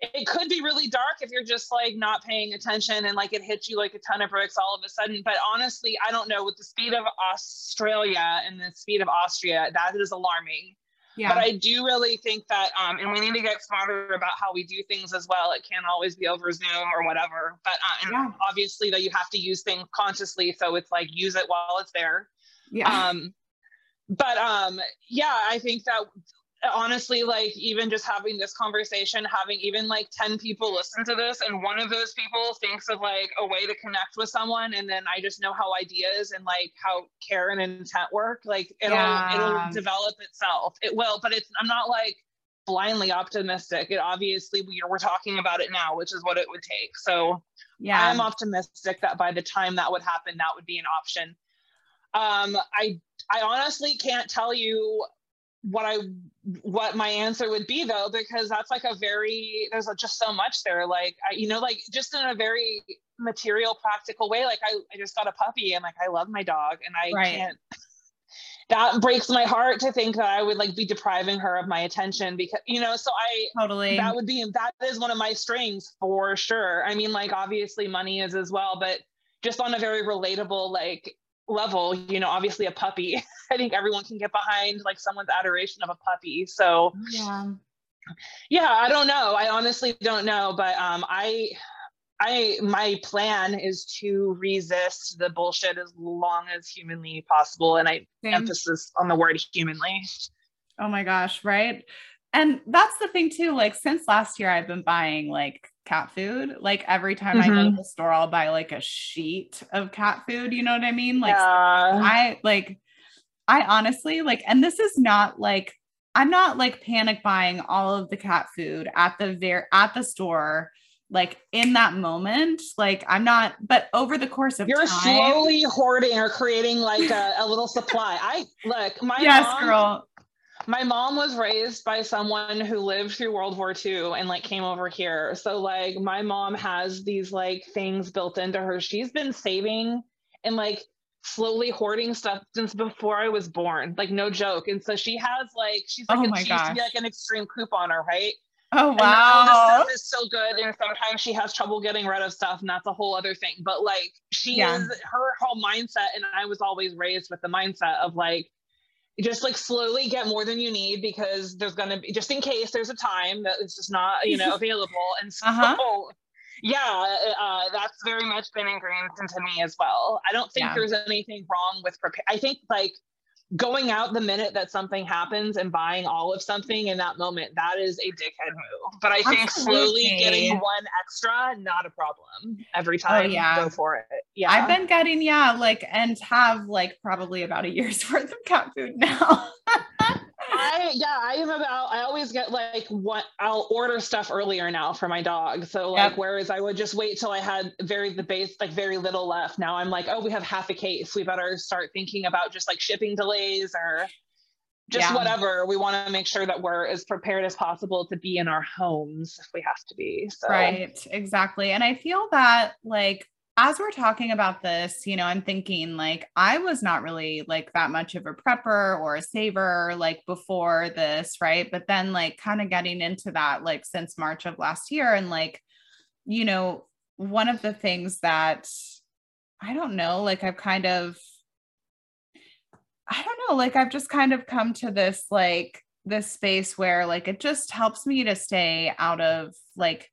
it could be really dark if you're just like not paying attention and like it hits you like a ton of bricks all of a sudden. But honestly, I don't know. With the speed of Australia and the speed of Austria, that is alarming. Yeah. But I do really think that, um, and we need to get smarter about how we do things as well. It can't always be over Zoom or whatever. But uh, and yeah. obviously, that you have to use things consciously. So it's like use it while it's there. Yeah. Um, but um, yeah, I think that honestly like even just having this conversation having even like 10 people listen to this and one of those people thinks of like a way to connect with someone and then i just know how ideas and like how care and intent work like it'll yeah. it'll develop itself. It will but it's i'm not like blindly optimistic. It obviously we we're talking about it now which is what it would take. So yeah. I'm optimistic that by the time that would happen that would be an option. Um i i honestly can't tell you what I what my answer would be though because that's like a very there's just so much there like I, you know like just in a very material practical way like I, I just got a puppy and like I love my dog and I right. can't that breaks my heart to think that I would like be depriving her of my attention because you know, so I totally that would be that is one of my strings for sure. I mean, like obviously money is as well, but just on a very relatable like level, you know, obviously a puppy. I think everyone can get behind like someone's adoration of a puppy. So yeah. Yeah, I don't know. I honestly don't know, but um I I my plan is to resist the bullshit as long as humanly possible, and I Same. emphasis on the word humanly. Oh my gosh, right? And that's the thing too. Like since last year, I've been buying like cat food. Like every time mm-hmm. I go to mm-hmm. the store, I'll buy like a sheet of cat food. You know what I mean? Like yeah. I like I honestly like, and this is not like I'm not like panic buying all of the cat food at the very at the store like in that moment like i'm not but over the course of you're time, slowly hoarding or creating like a, a little supply i look my yes mom, girl my mom was raised by someone who lived through world war ii and like came over here so like my mom has these like things built into her she's been saving and like slowly hoarding stuff since before I was born. Like no joke. And so she has like she's like oh a, she used to be like an extreme couponer, right? Oh wow. the stuff is so good. And sometimes she has trouble getting rid of stuff, and that's a whole other thing. But like she yeah. is her whole mindset, and I was always raised with the mindset of like just like slowly get more than you need because there's gonna be just in case there's a time that it's just not, you know, available. And so uh-huh. yeah, uh, that's very much been ingrained into me as well. I don't think yeah. there's anything wrong with prepare. I think like going out the minute that something happens and buying all of something in that moment that is a dickhead move. But i think Absolutely. slowly getting one extra not a problem. Every oh, time oh, yeah. go for it. Yeah. I've been getting yeah like and have like probably about a year's worth of cat food now I yeah, I am about I always get like what I'll order stuff earlier now for my dog. So like yep. whereas I would just wait till I had very the base like very little left. Now I'm like, oh, we have half a case. We better start thinking about just like shipping delays or just yeah. whatever. We want to make sure that we're as prepared as possible to be in our homes if we have to be. So Right, exactly. And I feel that like as we're talking about this, you know, I'm thinking like I was not really like that much of a prepper or a saver like before this, right? But then like kind of getting into that like since March of last year and like you know, one of the things that I don't know, like I've kind of I don't know, like I've just kind of come to this like this space where like it just helps me to stay out of like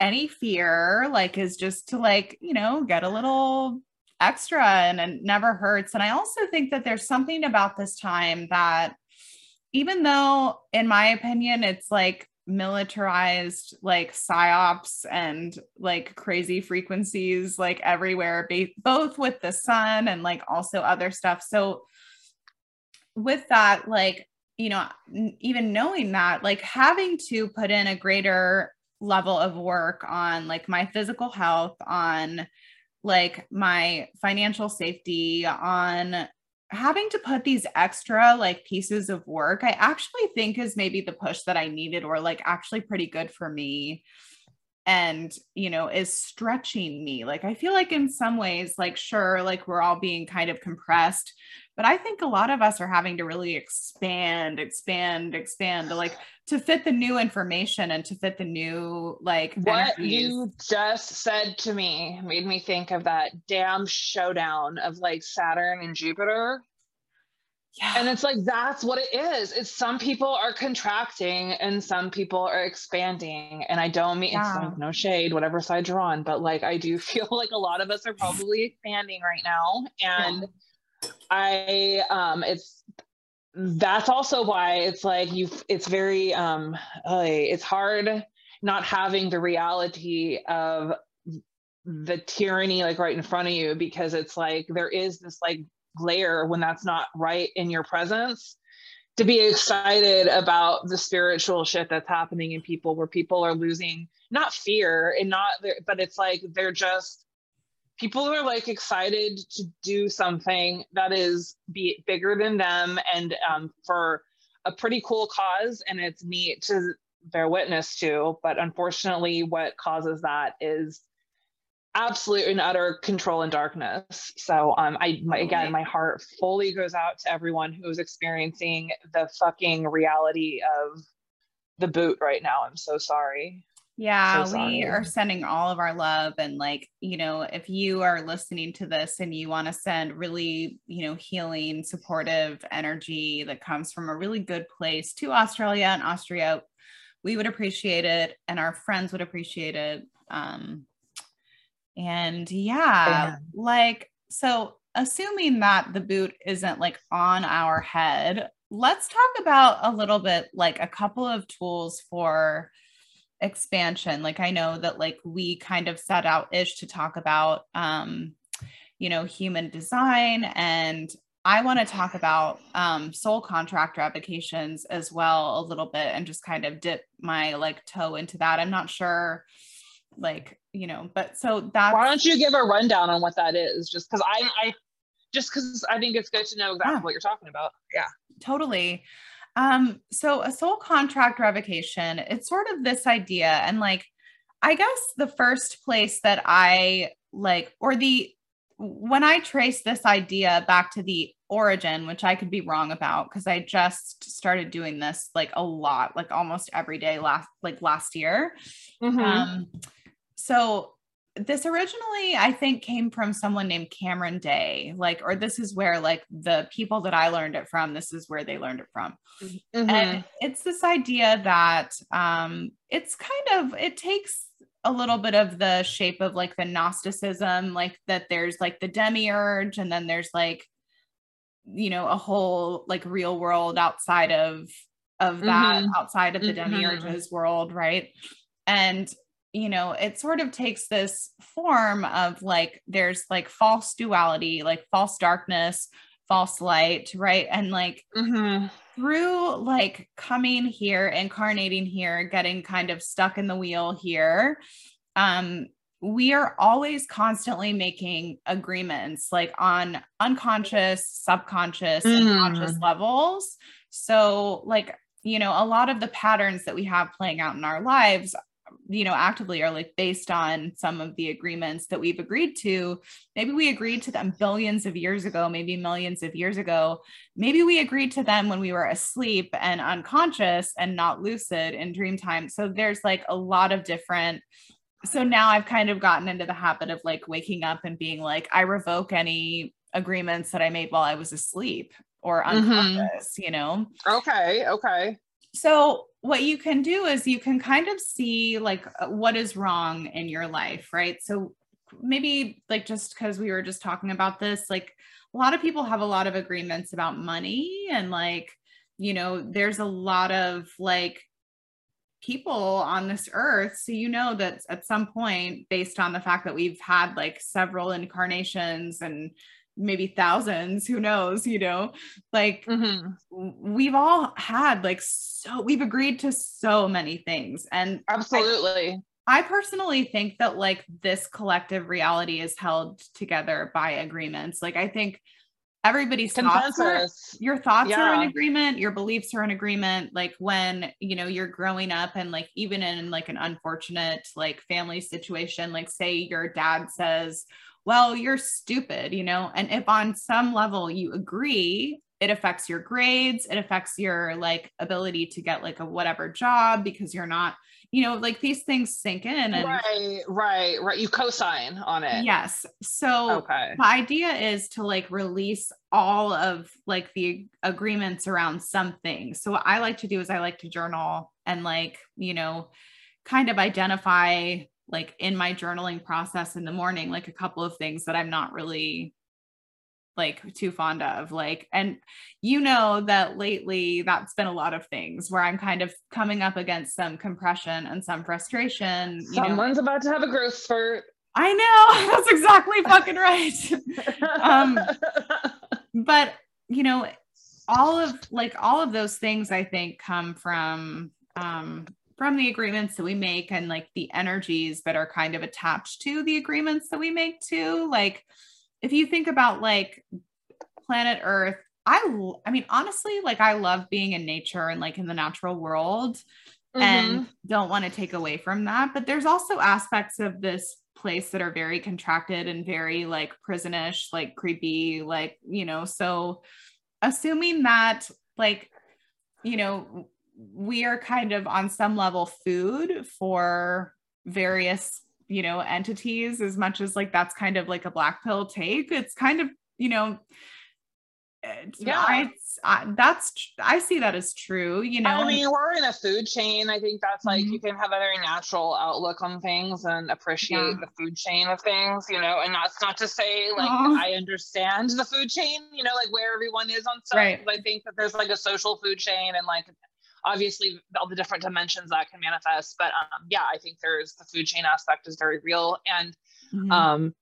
any fear like is just to like you know get a little extra and it never hurts. And i also think that there's something about this time that even though in my opinion it's like militarized like psyops and like crazy frequencies like everywhere both with the sun and like also other stuff. So with that like you know even knowing that like having to put in a greater level of work on like my physical health, on like my financial safety, on having to put these extra like pieces of work, I actually think is maybe the push that I needed or like actually pretty good for me and you know is stretching me. Like i feel like in some ways like sure like we're all being kind of compressed but i think a lot of us are having to really expand expand expand to like to fit the new information and to fit the new like what energies. you just said to me made me think of that damn showdown of like saturn and jupiter yeah. And it's like that's what it is. It's some people are contracting and some people are expanding. And I don't mean yeah. it's like no shade, whatever side you're on, but like I do feel like a lot of us are probably expanding right now. And yeah. I um it's that's also why it's like you it's very um it's hard not having the reality of the tyranny like right in front of you because it's like there is this like glare when that's not right in your presence to be excited about the spiritual shit that's happening in people where people are losing not fear and not but it's like they're just people are like excited to do something that is be bigger than them and um, for a pretty cool cause and it's neat to bear witness to but unfortunately what causes that is absolute and utter control and darkness. So um I my, again my heart fully goes out to everyone who's experiencing the fucking reality of the boot right now. I'm so sorry. Yeah, so we are sending all of our love. And, like, you know, if you are listening to this and you want to send really, you know, healing, supportive energy that comes from a really good place to Australia and Austria, we would appreciate it. And our friends would appreciate it. Um, and yeah, yeah, like, so assuming that the boot isn't like on our head, let's talk about a little bit like a couple of tools for expansion. Like i know that like we kind of set out ish to talk about um you know human design and i want to talk about um soul contract revocations as well a little bit and just kind of dip my like toe into that. I'm not sure like you know but so that why don't you give a rundown on what that is? Just because i i just because i think it's good to know exactly yeah. what you're talking about. Yeah. Totally um, so a soul contract revocation, it's sort of this idea, and like, I guess the first place that I like, or the when I trace this idea back to the origin, which I could be wrong about because I just started doing this like a lot, like almost every day last like last year. Mm-hmm. Um, so this originally i think came from someone named cameron day like or this is where like the people that i learned it from this is where they learned it from mm-hmm. and it's this idea that um it's kind of it takes a little bit of the shape of like the gnosticism like that there's like the demiurge and then there's like you know a whole like real world outside of of that mm-hmm. outside of the mm-hmm. demiurge's world right and you know, it sort of takes this form of like there's like false duality, like false darkness, false light, right? And like mm-hmm. through like coming here, incarnating here, getting kind of stuck in the wheel here, um, we are always constantly making agreements like on unconscious, subconscious, mm. and conscious levels. So, like, you know, a lot of the patterns that we have playing out in our lives you know actively are like based on some of the agreements that we've agreed to maybe we agreed to them billions of years ago maybe millions of years ago maybe we agreed to them when we were asleep and unconscious and not lucid in dream time so there's like a lot of different so now i've kind of gotten into the habit of like waking up and being like i revoke any agreements that i made while i was asleep or mm-hmm. unconscious mm-hmm. you know okay okay so what you can do is you can kind of see like uh, what is wrong in your life, right? So maybe like just because we were just talking about this, like a lot of people have a lot of agreements about money and like, you know, there's a lot of like people on this earth. So you know that at some point, based on the fact that we've had like several incarnations and maybe thousands who knows you know like mm-hmm. we've all had like so we've agreed to so many things and absolutely I, I personally think that like this collective reality is held together by agreements like i think everybody's Consensus. thoughts are, your thoughts yeah. are in agreement your beliefs are in agreement like when you know you're growing up and like even in like an unfortunate like family situation like say your dad says well, you're stupid, you know? And if on some level you agree, it affects your grades, it affects your like ability to get like a whatever job because you're not, you know, like these things sink in. And, right, right, right. You co-sign on it. Yes. So okay. the idea is to like release all of like the agreements around something. So what I like to do is I like to journal and like, you know, kind of identify like in my journaling process in the morning like a couple of things that i'm not really like too fond of like and you know that lately that's been a lot of things where i'm kind of coming up against some compression and some frustration someone's know. about to have a growth spurt i know that's exactly fucking right um but you know all of like all of those things i think come from um from the agreements that we make and like the energies that are kind of attached to the agreements that we make too like if you think about like planet earth i i mean honestly like i love being in nature and like in the natural world mm-hmm. and don't want to take away from that but there's also aspects of this place that are very contracted and very like prisonish, like creepy, like, you know, so assuming that like, you know, we are kind of on some level food for various, you know, entities as much as like that's kind of like a black pill take. It's kind of, you know, yeah I, I, that's i see that as true you know i mean we're in a food chain i think that's like mm-hmm. you can have a very natural outlook on things and appreciate yeah. the food chain of things you know and that's not to say like Aww. i understand the food chain you know like where everyone is on stuff right. i think that there's like a social food chain and like obviously all the different dimensions that can manifest but um yeah i think there's the food chain aspect is very real. And mm-hmm. um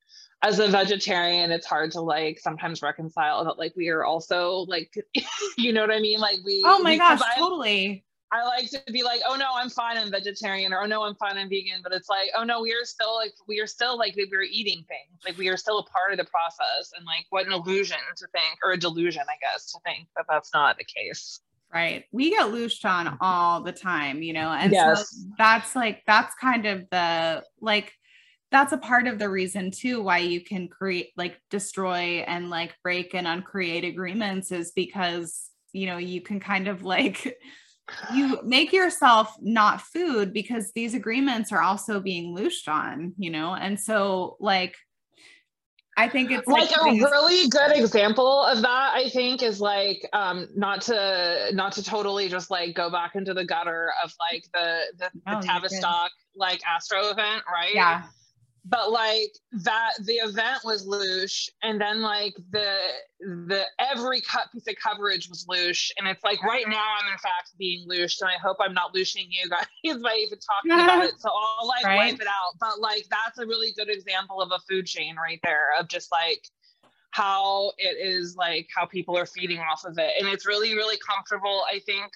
as a vegetarian it's hard to like sometimes reconcile that like we are also like you know what i mean? Like we oh my gosh I, totally. I like to be like oh no i'm fine i'm vegetarian or oh no i'm fine i'm vegan but it's like oh no we are still like we are still like we're eating things. Like we are still a part of the process and like what an illusion to think or a delusion i guess to think that that's not the case right we get looshed on mm-hmm. all the time you know and yes. so that's like that's kind of the like that's a part of the reason too why you can create like destroy and like break and uncreate agreements is because you know you can kind of like you make yourself not food because these agreements are also being looshed on you know and so like I think it's like, like a really good example of that. I think is like um, not to not to totally just like go back into the gutter of like the the, the Tavistock like Astro event, right? Yeah but like that the event was loosh and then like the the every cut piece of coverage was loosh and it's like right now i'm in fact being looshed and i hope i'm not looshing you guys by even talking about it so i'll like right. wipe it out but like that's a really good example of a food chain right there of just like how it is like how people are feeding off of it and it's really really comfortable i think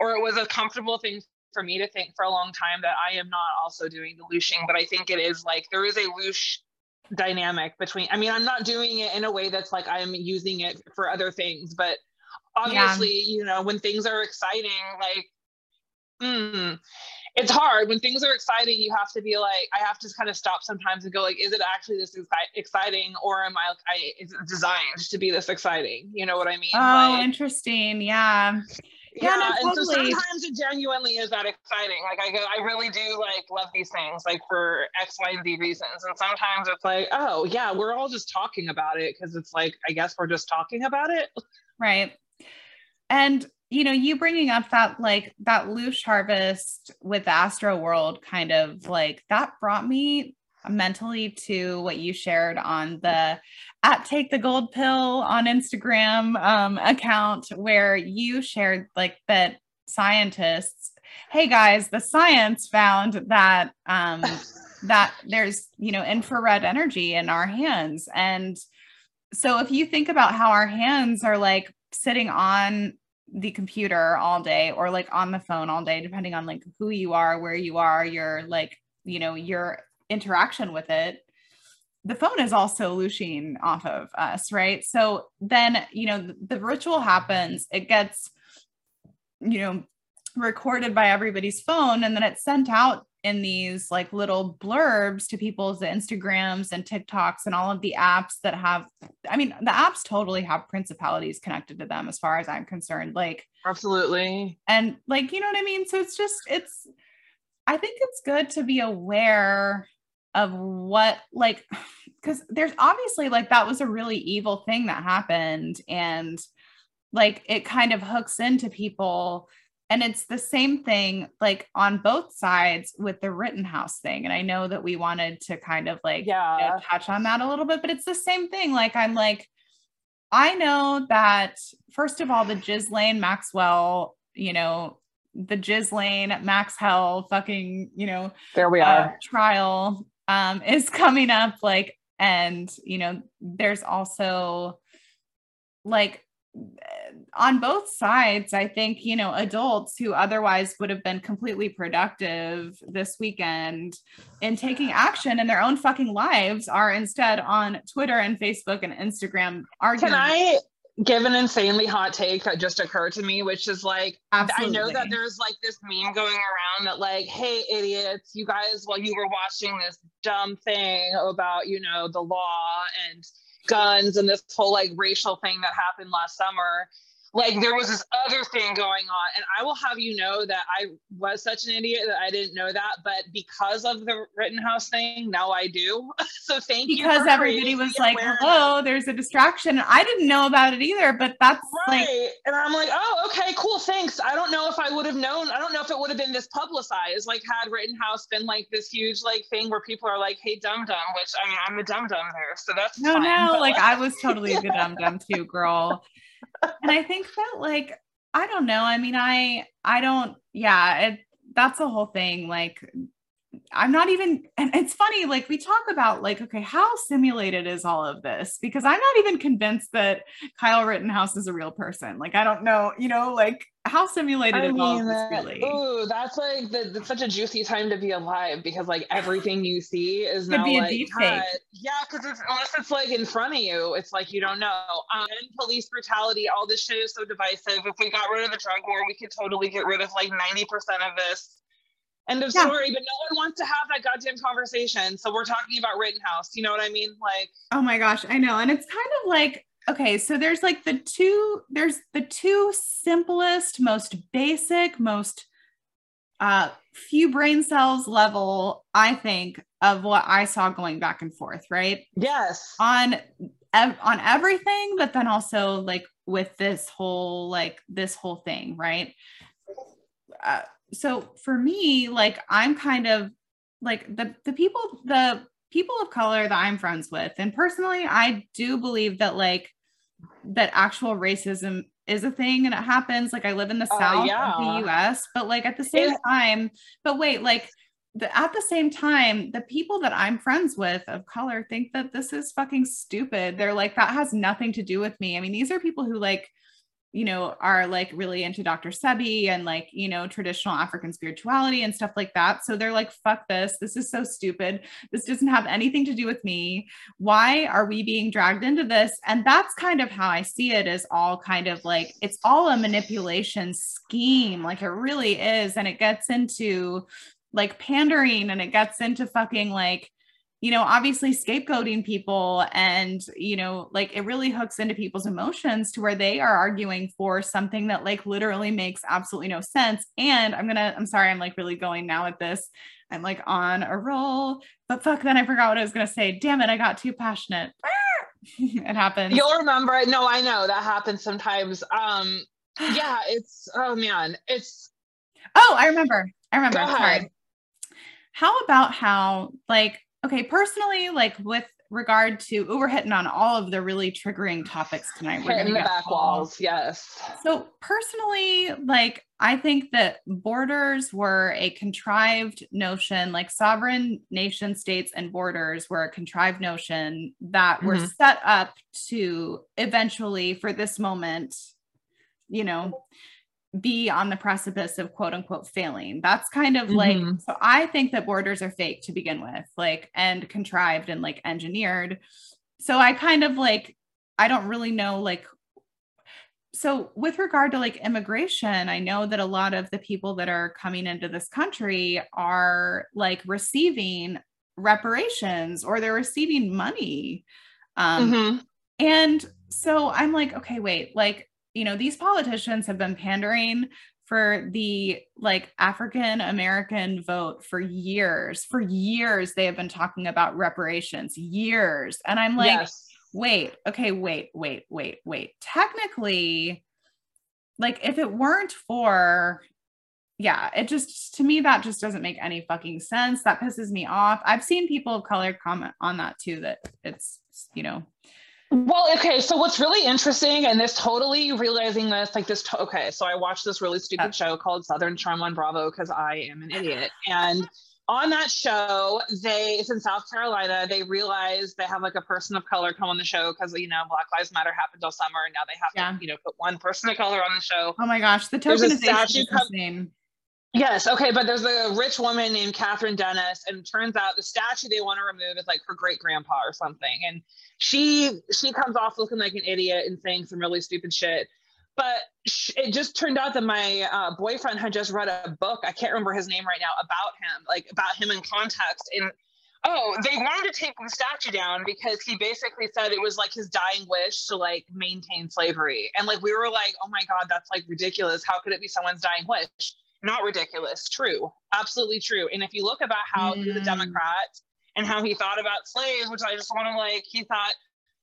or it was a comfortable thing for me to think for a long time that I am not also doing the looshing, but I think it is like there is a loosh dynamic between I mean I'm not doing it in a way that's like I'm using it for other things, but obviously, yeah. you know, when things are exciting, like mm, it's hard. When things are exciting you have to be like i have to kind of stop sometimes and go like is it actually this exciting or am i I, is it designed to be this exciting? You know what i mean? Oh like, interesting. Yeah yeah, no, and so sometimes it genuinely is that exciting. Like I go, I really do like love these things, like for X, Y, and Z reasons. And sometimes it's like, oh yeah, we're all just talking about it because it's like, I guess we're just talking about it. Right. And you know, you bringing up that like that loosh harvest with Astroworld kind of like that brought me mentally to what you shared on the at take the gold pill on Instagram um, account where you shared like that scientists hey guys the science found that um, that there's you know infrared energy in our hands. And so if you think about how our hands are like sitting on the computer all day or like on the phone all day depending on like who you are where you are your like you know your interaction with it the phone is also looshing off of us right? So then you know the, the ritual happens it gets you know recorded by everybody's phone and then it's sent out in these like little blurbs to people's Instagrams and TikToks and all of the apps that have I mean the apps totally have principalities connected to them as far as I'm concerned like absolutely. And like you know what I mean? So it's just it's I think it's good to be aware of what like because there's obviously like that was a really evil thing that happened and like it kind of hooks into people and it's the same thing like on both sides with the rittenhouse thing and i know that we wanted to kind of like yeah you know, touch on that a little bit but it's the same thing like i'm like i know that first of all the Ghislaine maxwell you know the Ghislaine Max Hell fucking, you know, there we are. uh, trial um, is coming up. Like, and you know, there's also like on both sides, I think, you know, adults who otherwise would have been completely productive this weekend in taking action in their own fucking lives are instead on Twitter and Facebook and Instagram arguing. Can I give an insanely hot take that just occurred to me, which is like, Absolutely. I know that there's like this meme going around that, like, hey, idiots, you guys, while you were watching this dumb thing about, you know, the law and guns and this whole like racial thing that happened last summer, like there was this other thing going on and i will have you know that i was such an idiot that i didn't know that but because of the rittenhouse thing now i do. So thank because you because everybody was like hello there's a distraction. I didn't know about it either but that's right. Like- and i'm like oh okay cool thanks. I don't know if i would have known i don't know if it would have been this publicized like had rittenhouse been like this huge like thing where people are like hey dum dum which i mean i'm a dum dum there so that's no fine, no like i was totally the dum dum too girl and I think that like I don't know. I mean, I I don't yeah, it that's the whole thing. Like I'm not even, and it's funny, like we talk about, like, okay, how simulated is all of this? Because I'm not even convinced that Kyle Rittenhouse is a real person. Like, I don't know, you know, like how simulated I is mean, all of this really? Ooh, that's like the, that's such a juicy time to be alive because like everything you see is Could now be a like, deep fake. yeah, because unless it's like in front of you, it's like you don't know. Um, and police brutality, all this shit is so divisive. If we got rid of the drug war, we could totally get rid of like 90% of this End of yeah. story. But no one wants to have that goddamn conversation. So we're talking about Rittenhouse. You know what I mean? Like, oh my gosh, I know. And it's kind of like, okay, so there's like the two, there's the two simplest, most basic, most uh few brain cells level, I think, of what I saw going back and forth, right? Yes. On ev- on everything, but then also like with this whole like this whole thing, right? Uh, so for me, like I'm kind of like the the people the people of color that I'm friends with, and personally, I do believe that like that actual racism is a thing and it happens. Like I live in the uh, south yeah. of the US, but like at the same time, but wait, like the, at the same time, the people that I'm friends with of color think that this is fucking stupid. They're like, that has nothing to do with me. I mean, these are people who like you know, are like really into Dr. Sebi and like, you know, traditional African spirituality and stuff like that. So they're like, fuck this. This is so stupid. This doesn't have anything to do with me. Why are we being dragged into this? And that's kind of how I see it as all kind of like, it's all a manipulation scheme. Like it really is. And it gets into like pandering and it gets into fucking like, you know, obviously scapegoating people and, you know, like it really hooks into people's emotions to where they are arguing for something that like literally makes absolutely no sense. And I'm going to, I'm sorry, I'm like really going now at this. I'm like on a roll, but fuck, then I forgot what I was going to say. Damn it, I got too passionate. it happens. You'll remember it. No, I know that happens sometimes. Um, yeah, it's, oh man, it's. Oh, I remember. I remember. Sorry. How about how, like, okay, personally, like with regard to we're hitting on all of the really triggering topics tonight. We're hitting the back walls, yes. So personally, like I think that borders were a contrived notion, like sovereign nation states and borders were a contrived notion that mm-hmm. were set up to eventually, for this moment, you know, be on the precipice of quote unquote failing. That's kind of like, mm-hmm. so I think that borders are fake to begin with, like, and contrived and like engineered. So I kind of like, I don't really know, like, so with regard to like immigration, I know that a lot of the people that are coming into this country are like receiving reparations or they're receiving money. Um, mm-hmm. And so I'm like, okay, wait, like, you know, these politicians have been pandering for the like African American vote for years. For years, they have been talking about reparations, years. And I'm like, yes. wait, okay, wait, wait, wait, wait. Technically, like if it weren't for, yeah, it just to me, that just doesn't make any fucking sense. That pisses me off. I've seen people of color comment on that too, that it's, you know, well, okay. So what's really interesting, and this totally realizing this, like this. To- okay, so I watched this really stupid yeah. show called Southern Charm on Bravo because I am an idiot, and on that show, they it's in South Carolina. They realize they have like a person of color come on the show because you know Black Lives Matter happened all summer, and now they have yeah. to you know put one person of color on the show. Oh my gosh, the tokenization is insane. Yes. Okay. But there's a rich woman named Kathryn Dennis, and it turns out the statue they want to remove is like her great grandpa or something. And she she comes off looking like an idiot and saying some really stupid shit. But it just turned out that my uh, boyfriend had just read a book. I can't remember his name right now about him, like about him in context. And oh, they wanted to take the statue down because he basically said it was like his dying wish to like maintain slavery. And like we were like, oh my god, that's like ridiculous. How could it be someone's dying wish? Not ridiculous, true, absolutely true. And if you look about how mm. the Democrat and how he thought about slaves, which I just want to like, he thought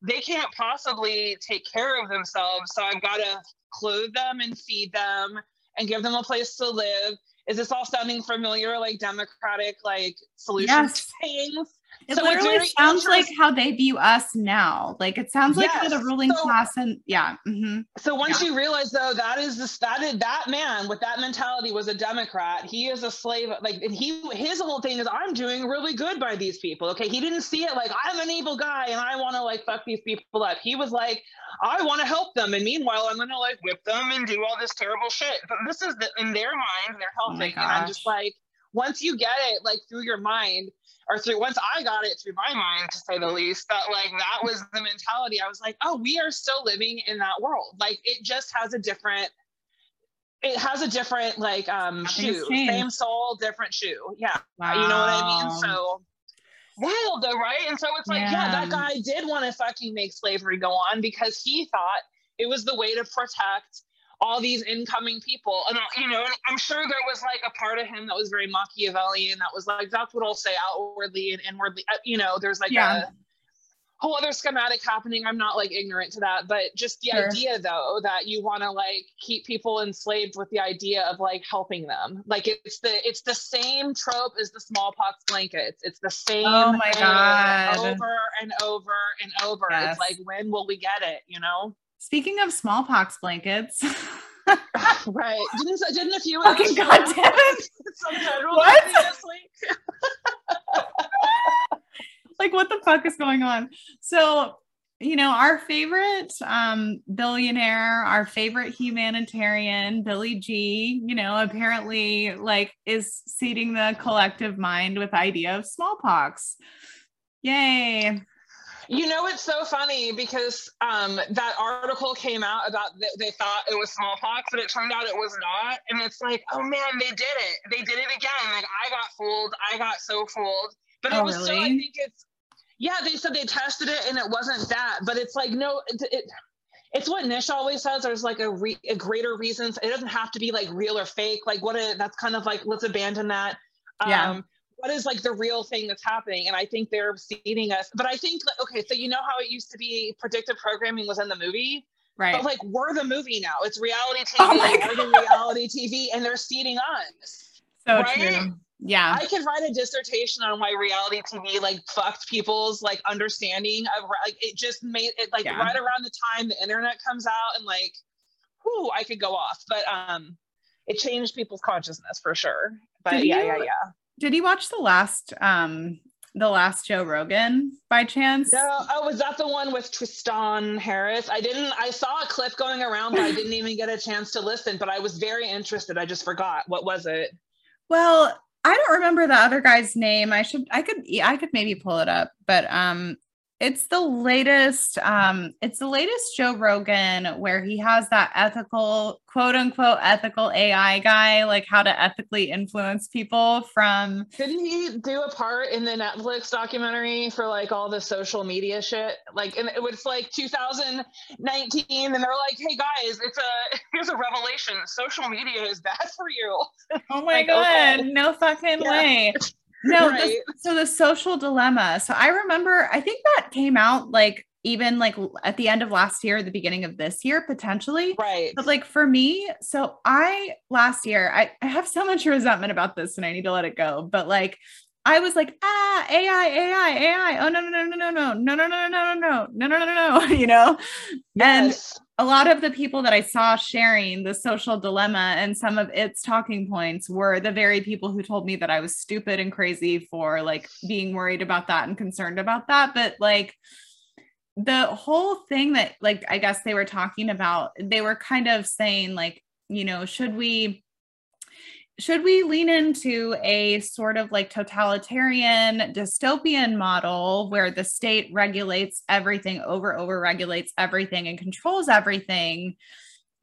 they can't possibly take care of themselves, so I've got to clothe them and feed them and give them a place to live. Is this all sounding familiar, like democratic, like solution yes. things? It so literally sounds like how they view us now. Like it sounds like yes. the ruling so, class and yeah. Mm-hmm. So once yeah. you realize though that is this that is, that man with that mentality was a Democrat. He is a slave. Like and he his whole thing is I'm doing really good by these people. Okay, he didn't see it like I'm an evil guy and I want to like fuck these people up. He was like I want to help them and meanwhile I'm gonna like whip them and do all this terrible shit. But this is the, in their mind they're helping oh and I'm just like once you get it like through your mind or through once I got it through my mind, to say the least, that like that was the mentality. I was like, oh, we are still living in that world. Like it just has a different it has a different like um shoe. Same soul, different shoe. Yeah. Wow. You know what I mean? So wild though, right? And so it's like, yeah. yeah, that guy did want to fucking make slavery go on because he thought it was the way to protect all these incoming people. And, you know, I'm sure there was like a part of him that was very Machiavellian that was like, that's what I'll say outwardly and inwardly. Uh, you know, there's like yeah. a whole other schematic happening. I'm not like ignorant to that, but just the sure. idea though that you want to like keep people enslaved with the idea of like helping them. Like it's the it's the same trope as the smallpox blankets. It's the same oh my god over and over and over. Yes. It's like when will we get it, you know? Speaking of smallpox blankets. right. Didn't, didn't a few fucking goddamn it. what? this week? like what the fuck is going on? So, you know, our favorite um billionaire, our favorite humanitarian, Billy G, you know, apparently like is seeding the collective mind with idea of smallpox. Yay. You know, it's so funny because um, that article came out about th- they thought it was smallpox, but it turned out it was not. And it's like, oh man, they did it. They did it again. Like I got fooled. I got so fooled. But it oh, was really? still, I think it's, yeah, they said they tested it and it wasn't that. But it's like, no, it, it it's what Nish always says. There's like a, re- a greater reasons. It doesn't have to be like real or fake. Like what? A, that's kind of like let's abandon that. Yeah. What is like the real thing that's happening and i think they're seeding us but i think okay so you know how it used to be predictive programming was in the movie? Right. But like we're the movie now. It's reality tv oh we're the reality tv and they're seeding us. So right? true. Yeah. I could write a dissertation on why reality tv like fucked people's like understanding of like it just made it like yeah. right around the time the internet comes out and like whoo i could go off but um it changed people's consciousness for sure. But yeah you, yeah yeah did you watch the last um the last Joe Rogan by chance? No, oh, was that the one with Tristan Harris? I didn't I saw a clip going around, but I didn't even get a chance to listen, but I was very interested. I just forgot. What was it? Well, I don't remember the other guy's name. I should I could I could maybe pull it up, but um it's the latest um it's the latest joe rogan where he has that ethical quote unquote ethical ai guy like how to ethically influence people from didn't he do a part in the netflix documentary for like all the social media shit? Like and it was like 2019 and they're like hey guys it's a here's a revelation. Social media is bad for you. Oh my like, god. Okay. no fucking yeah. way no right. the, so the social dilemma. So i remember i think that came out like even like at the end of last year the beginning of this year potentially. Right. But like for me so i last year I, I have so much resentment about this and i need to let it go. But like I was like, ah, AI, AI, AI. Oh no, no, no, no, no, no, no, no, no, no, no, no, no, no, no, no, no, you know? Yes. And a lot of the people that I saw sharing the social dilemma and some of its talking points were the very people who told me that I was stupid and crazy for like being worried about that and concerned about that. But like the whole thing that like I guess they were talking about, they were kind of saying like, you know, should we should we lean into a sort of like totalitarian dystopian model where the state regulates everything over over regulates everything and controls everything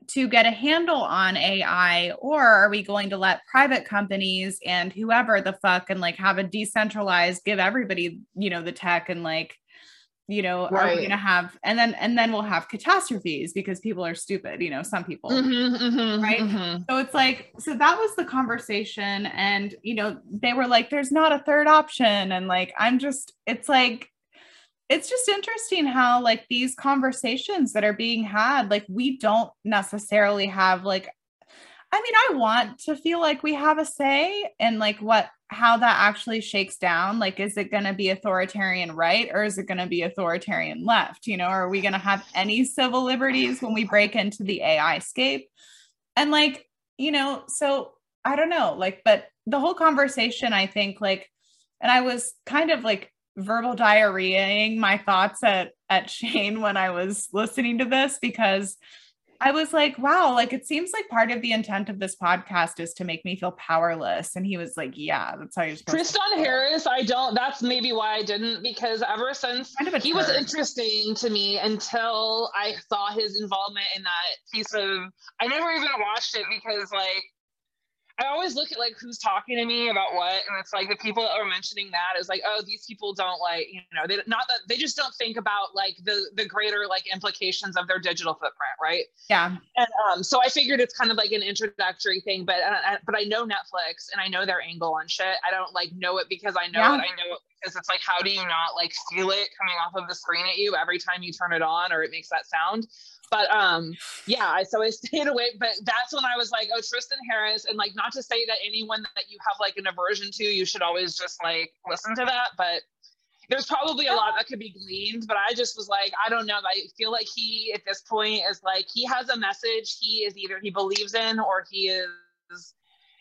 to get a handle on AI or are we going to let private companies and whoever the fuck and like have a decentralized give everybody you know the tech and like you know right. are we going to have and then and then we'll have catastrophes because people are stupid you know some people mm-hmm, mm-hmm, right mm-hmm. so it's like so that was the conversation and you know they were like there's not a third option and like i'm just it's like it's just interesting how like these conversations that are being had like we don't necessarily have like I mean, I want to feel like we have a say in like what how that actually shakes down. Like, is it going to be authoritarian right or is it going to be authoritarian left? You know, are we going to have any civil liberties when we break into the AI scape? And like, you know, so I don't know, like, but the whole conversation, I think, like, and I was kind of like verbal diarrheaing my thoughts at at Shane when I was listening to this because I was like, wow, like it seems like part of the intent of this podcast is to make me feel powerless. And he was like, yeah, that's how you're supposed Tristan Harris, I don't, that's maybe why I didn't, because ever since kind of he was interesting to me until I saw his involvement in that piece of, I never even watched it because like, I always look at like who's talking to me about what, and it's like the people that are mentioning that is like, oh, these people don't like, you know, they not that they just don't think about like the the greater like implications of their digital footprint, right? Yeah. And um, so I figured it's kind of like an introductory thing, but uh, but I know Netflix and I know their angle on shit. I don't like know it because I know yeah. it. I know it because it's like, how do you not like feel it coming off of the screen at you every time you turn it on or it makes that sound? But um, yeah, so I stayed away. But that's when I was like, oh, Tristan Harris, and like not to say that anyone that you have like an aversion to, you should always just like listen to that. But there's probably a lot that could be gleaned, but I just was like, I don't know. I feel like he at this point is like he has a message he is either he believes in or he is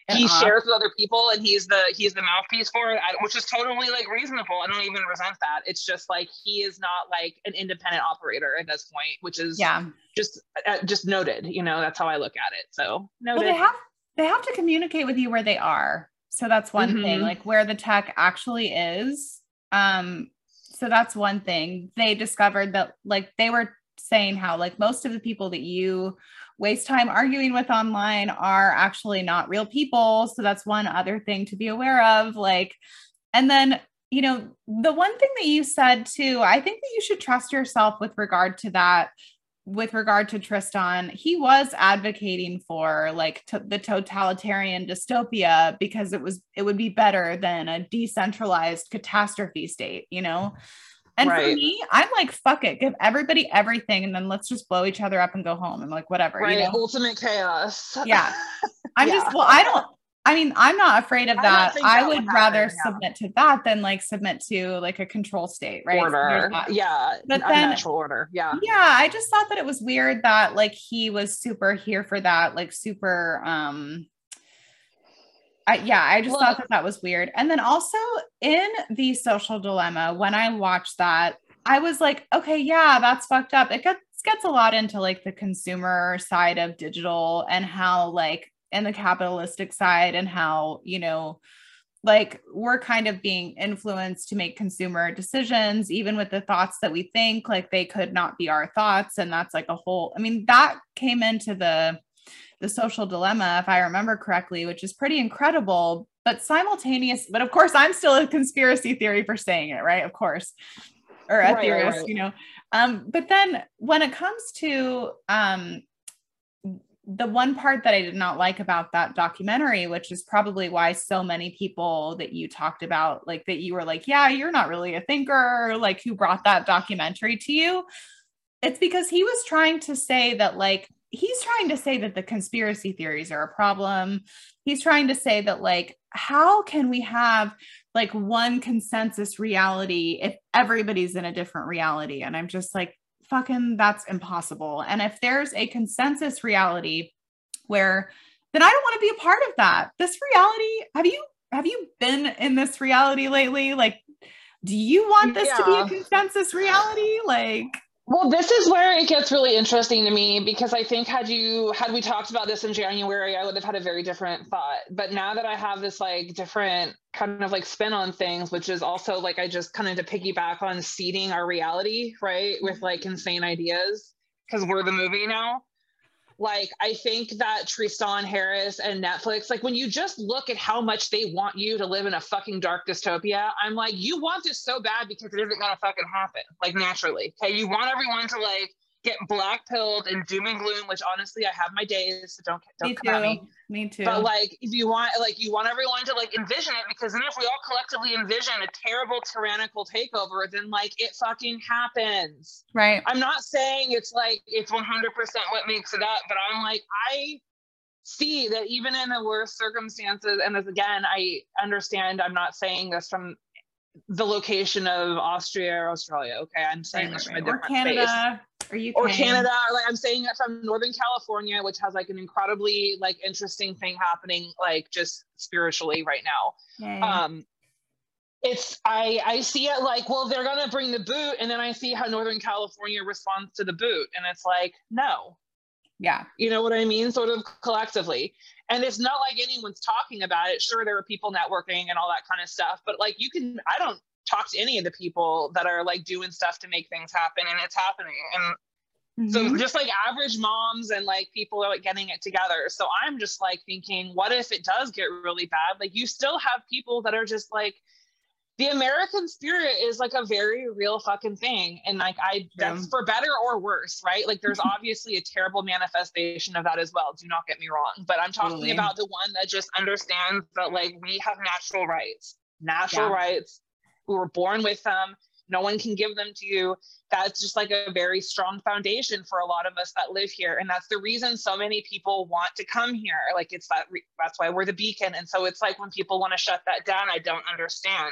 he uh-huh. shares with other people and he's the he's the mouthpiece for it which is totally like reasonable. I don't even resent that. It's just like he is not like an independent operator at this point which is yeah. just uh, just noted you know that's how i look at it. So noted. Well, they have they have to communicate with you where they are. So that's one mm-hmm. thing like where the tech actually is. Um so that's one thing. They discovered that like they were saying how like most of the people that you waste time arguing with online are actually not real people. So that's one other thing to be aware of. Like, and then, you know, the one thing that you said too, I think that you should trust yourself with regard to that. With regard to Tristan, he was advocating for like to the totalitarian dystopia because it was it would be better than a decentralized catastrophe state, you know. And right. for me, I'm like, fuck it, give everybody everything, and then let's just blow each other up and go home. I'm like, whatever. Right. You know? Ultimate chaos. Yeah. I'm yeah. just, well, I don't, I mean, I'm not afraid of that. I, I would rather happen, yeah. submit to that than like submit to like a control state, right? Order. yeah. But then natural order. Yeah. Yeah. I just thought that it was weird that like he was super here for that, like super um I, yeah, I just thought that that was weird. And then also in the social dilemma, when I watched that, I was like, okay, yeah, that's fucked up. It gets gets a lot into like the consumer side of digital and how like and the capitalistic side and how you know like we're kind of being influenced to make consumer decisions even with the thoughts that we think like they could not be our thoughts and that's like a whole i mean that came into the the social dilemma, if I remember correctly, which is pretty incredible, but simultaneous. But of course, I'm still a conspiracy theory for saying it, right? Of course, or a right, theorist, right. you know. Um, but then when it comes to um, the one part that I did not like about that documentary, which is probably why so many people that you talked about, like that you were like, yeah, you're not really a thinker, like who brought that documentary to you. It's because he was trying to say that, like, he's trying to say that the conspiracy theories are a problem. He's trying to say that, like, how can we have like one consensus reality if everybody's in a different reality? And I'm just like, fucking, that's impossible. And if there's a consensus reality where, then I don't want to be a part of that. This reality, have you have you been in this reality lately? Like, do you want this yeah. to be a consensus reality? Like, Well, this is where it gets really interesting to me because I think had you had we talked about this in January, I would have had a very different thought. But now that I have this like different kind of like spin on things, which is also like I just kind of to piggyback on seeding our reality, right? With like insane ideas because we're the movie now like i think that tristan harris and netflix like when you just look at how much they want you to live in a fucking dark dystopia i'm like you want this so bad because it isn't gonna fucking happen like naturally okay? You want everyone to like get black pilled and doom and gloom, which honestly I have my days, so don't don't me come too. at me. Me too. But like if you want like you want everyone to like envision it because then if we all collectively envision a terrible tyrannical takeover, then like it fucking happens. Right. I'm not saying it's like it's 100% what makes it up, but I'm like I see that even in the worst circumstances and as again I understand I'm not saying this from the location of Austria or Australia. Okay, I'm saying right, this right. from a different or Canada, space. or UK, or Canada. Or like I'm saying it from Northern California, which has like an incredibly like interesting thing happening, like just spiritually right now. Yay. Um, it's I I see it like well they're gonna bring the boot, and then I see how Northern California responds to the boot, and it's like no, yeah. You know what I mean? Sort of collectively. And it's not like anyone's talking about it. Sure, there are people networking and all that kind of stuff, but like you can, I don't talk to any of the people that are like doing stuff to make things happen and it's happening. And mm-hmm. so just like average moms and like people are like getting it together. So I'm just like thinking, what if it does get really bad? Like you still have people that are just like, the American spirit is like a very real fucking thing. And like I that's for better or worse, right? Like there's obviously a terrible manifestation of that as well. Do not get me wrong. But I'm talking totally. about the one that just understands that like we have natural rights. Natural yeah. rights. We were born with them. No one can give them to you. That's just like a very strong foundation for a lot of us that live here. And that's the reason so many people want to come here. Like it's that re- that's why we're the beacon. And so it's like when people want to shut that down, I don't understand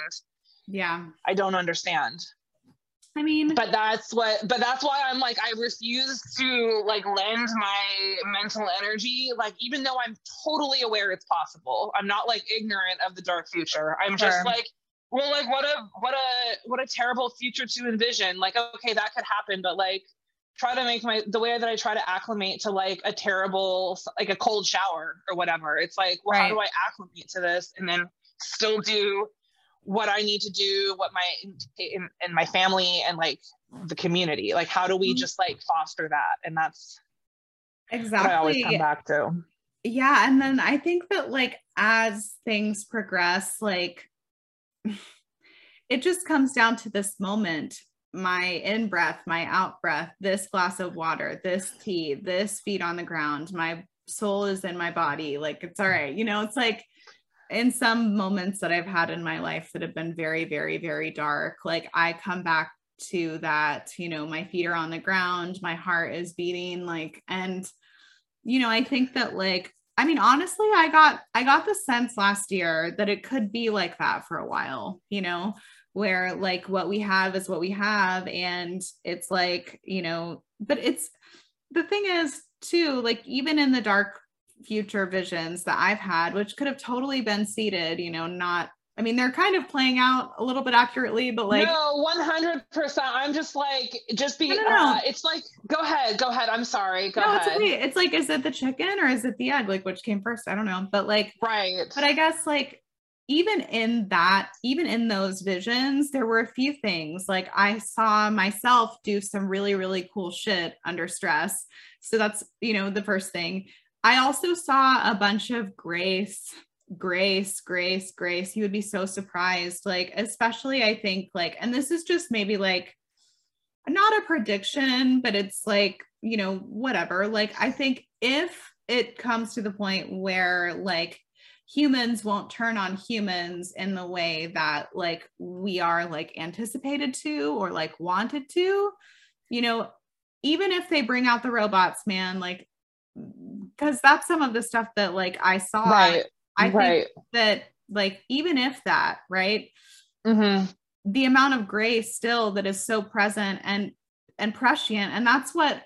yeah. I don't understand. I mean, but that's what, but that's why I'm like, I refuse to like lend my mental energy. Like, even though I'm totally aware it's possible, I'm not like ignorant of the dark future. I'm sure. just like, well, like what a, what a, what a terrible future to envision. Like, okay, that could happen, but like, try to make my the way that I try to acclimate to like a terrible like a cold shower or whatever. It's like, well, right. how do I acclimate to this and then still do what I need to do, what my in, in my family and like the community. Like, how do we mm-hmm. just like foster that? And that's exactly I always come back to. Yeah, and then I think that like as things progress, like it just comes down to this moment my in breath, my out breath, this glass of water, this tea, this feet on the ground, my soul is in my body. Like it's all right. You know, it's like in some moments that I've had in my life that have been very, very, very dark, like I come back to that, you know, my feet are on the ground, my heart is beating, like, and, you know, I think that, like, I mean, honestly, I got, I got the sense last year that it could be like that for a while, you know, where like what we have is what we have. And it's like, you know, but it's, the thing is, too, like, even in the dark future visions that I've had, which could have totally been seeded, you know, not I mean, they're kind of playing out a little bit accurately, but like no, one hundred percent. I'm just like, just be. No, no, no. Uh, it's like, go ahead, go ahead. I'm sorry. Go no, ahead. It's, okay. it's like, is it the chicken or is it the egg? Like, which came first? I don't know. But like, right. But I guess like, even in that, even in those visions, there were a few things. Like, I saw myself do some really, really cool shit under stress. So that's you know the first thing. I also saw a bunch of grace, grace, grace, grace. You would be so surprised. Like, especially, I think, like, and this is just maybe like not a prediction, but it's like, you know, whatever. Like, I think if it comes to the point where, like, humans won't turn on humans in the way that like we are like anticipated to or like wanted to you know even if they bring out the robots man like because that's some of the stuff that like I saw. Right. I right. think that like even if that right, mm-hmm. the amount of grace still that is so present and and prescient, and that's what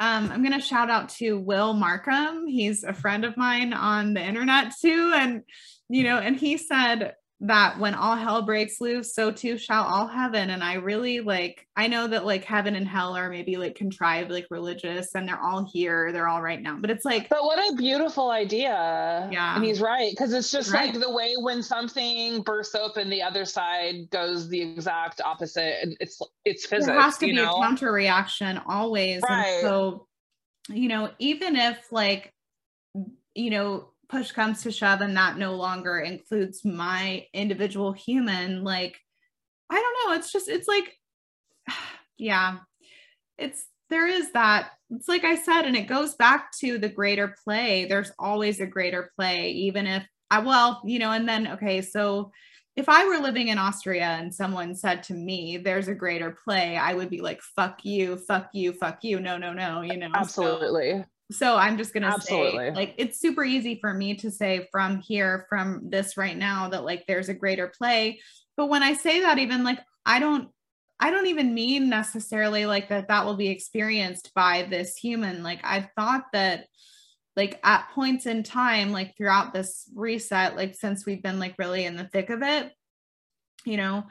um, I'm going to shout out to Will Markham. He's a friend of mine on the internet too, and you know, and he said that when all hell breaks loose, so too shall all heaven. And I really like, I know that like heaven and hell are maybe like contrived, like religious, and they're all here, they're all right now. But it's like, but what a beautiful idea. Yeah. And he's right. Because it's just right. like the way when something bursts open, the other side goes the exact opposite. And it's, it's physics. There has to be know? a counter reaction always. Right. And so, you know, even if like, you know, push comes to shove and that no longer includes my individual human like i don't know it's just it's like yeah. It's there is that it's like i said and it goes back to the greater play. There's always a greater play even if i well you know and then okay so if i were living in austria and someone said to me there's a greater play i would be like fuck you fuck you fuck you. No no no you know absolutely. so, so i'm just gonna Absolutely. say like it's super easy for me to say from here from this right now that like there's a greater play but when i say that even like i don't i don't even mean necessarily like that that will be experienced by this human like i've thought that like at points in time like throughout this reset like since we've been like really in the thick of it you know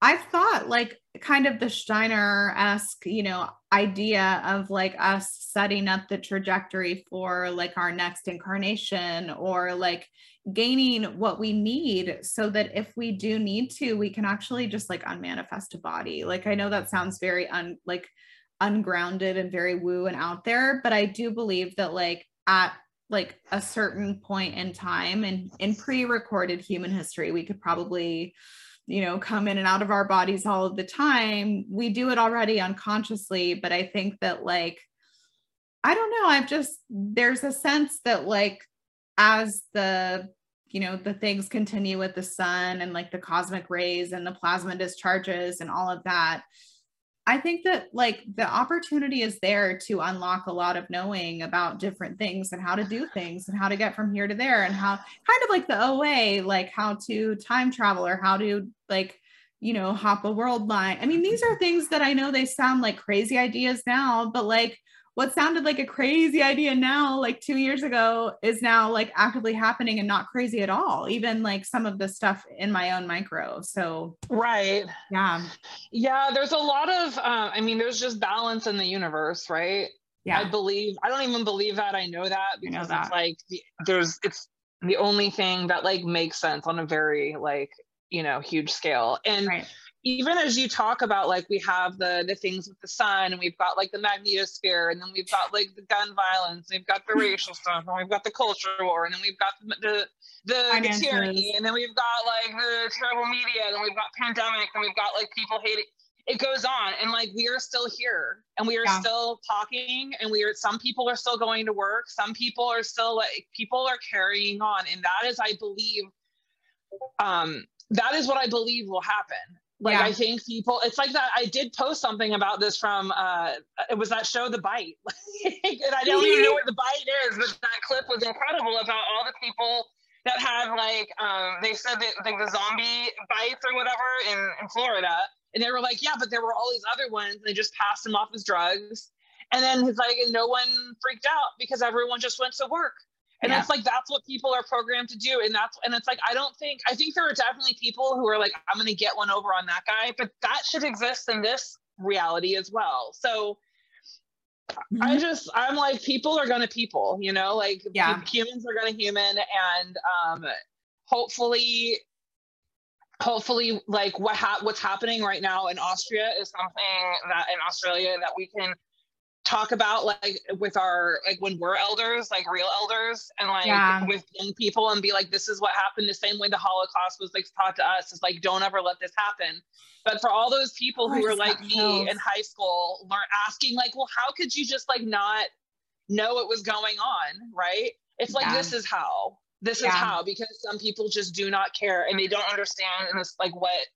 I've thought like kind of the Steiner esque, you know, idea of like us setting up the trajectory for like our next incarnation or like gaining what we need so that if we do need to, we can actually just like unmanifest a body. Like I know that sounds very un like ungrounded and very woo and out there, but I do believe that like at like a certain point in time and in pre-recorded human history, we could probably you know come in and out of our bodies all of the time we do it already unconsciously but i think that like i don't know i've just there's a sense that like as the you know the things continue with the sun and like the cosmic rays and the plasma discharges and all of that I think that like the opportunity is there to unlock a lot of knowing about different things and how to do things and how to get from here to there and how kind of like the OA, like how to time travel or how to like, you know, hop a world line. I mean, these are things that I know they sound like crazy ideas now, but like what sounded like a crazy idea now, like two years ago, is now like actively happening and not crazy at all. Even like some of the stuff in my own micro. So, right. Yeah. Yeah. There's a lot of, uh, I mean, there's just balance in the universe, right? Yeah. I believe, I don't even believe that. I know that because know that. it's like, the, there's, it's the only thing that like makes sense on a very like, you know, huge scale. And, right even as you talk about like we have the the things with the sun and we've got like the magnetosphere and then we've got like the gun violence we've got the racial stuff and we've got the culture war and then we've got the the, the, the tyranny and then we've got like the terrible media and we've got pandemic and we've got like people hating it goes on and like we are still here and we are yeah. still talking and we are some people are still going to work some people are still like people are carrying on and that is i believe um that is what i believe will happen like yeah. I think people, it's like that. I did post something about this from uh it was that show The Bite. and I don't even know what The Bite is, but that clip was incredible about all the people that had like um they said that like the zombie bites or whatever in, in Florida. And they were like, yeah, but there were all these other ones, and they just passed them off as drugs. And then it's like, and no one freaked out because everyone just went to work and yeah. it's like that's what people are programmed to do and that's and it's like i don't think i think there are definitely people who are like i'm gonna get one over on that guy but that should exist in this reality as well so mm-hmm. i just i'm like people are gonna people you know like yeah. humans are gonna human and um hopefully hopefully like what ha- what's happening right now in austria is something that in australia that we can talk about like with our like when we're elders like real elders and like yeah. with young people and be like this is what happened the same way the holocaust was like taught to us is like don't ever let this happen but for all those people oh, who were like me in high school learn asking like well how could you just like not know what was going on right it's like yeah. this is how this yeah. is how because some people just do not care and they don't understand and it's like what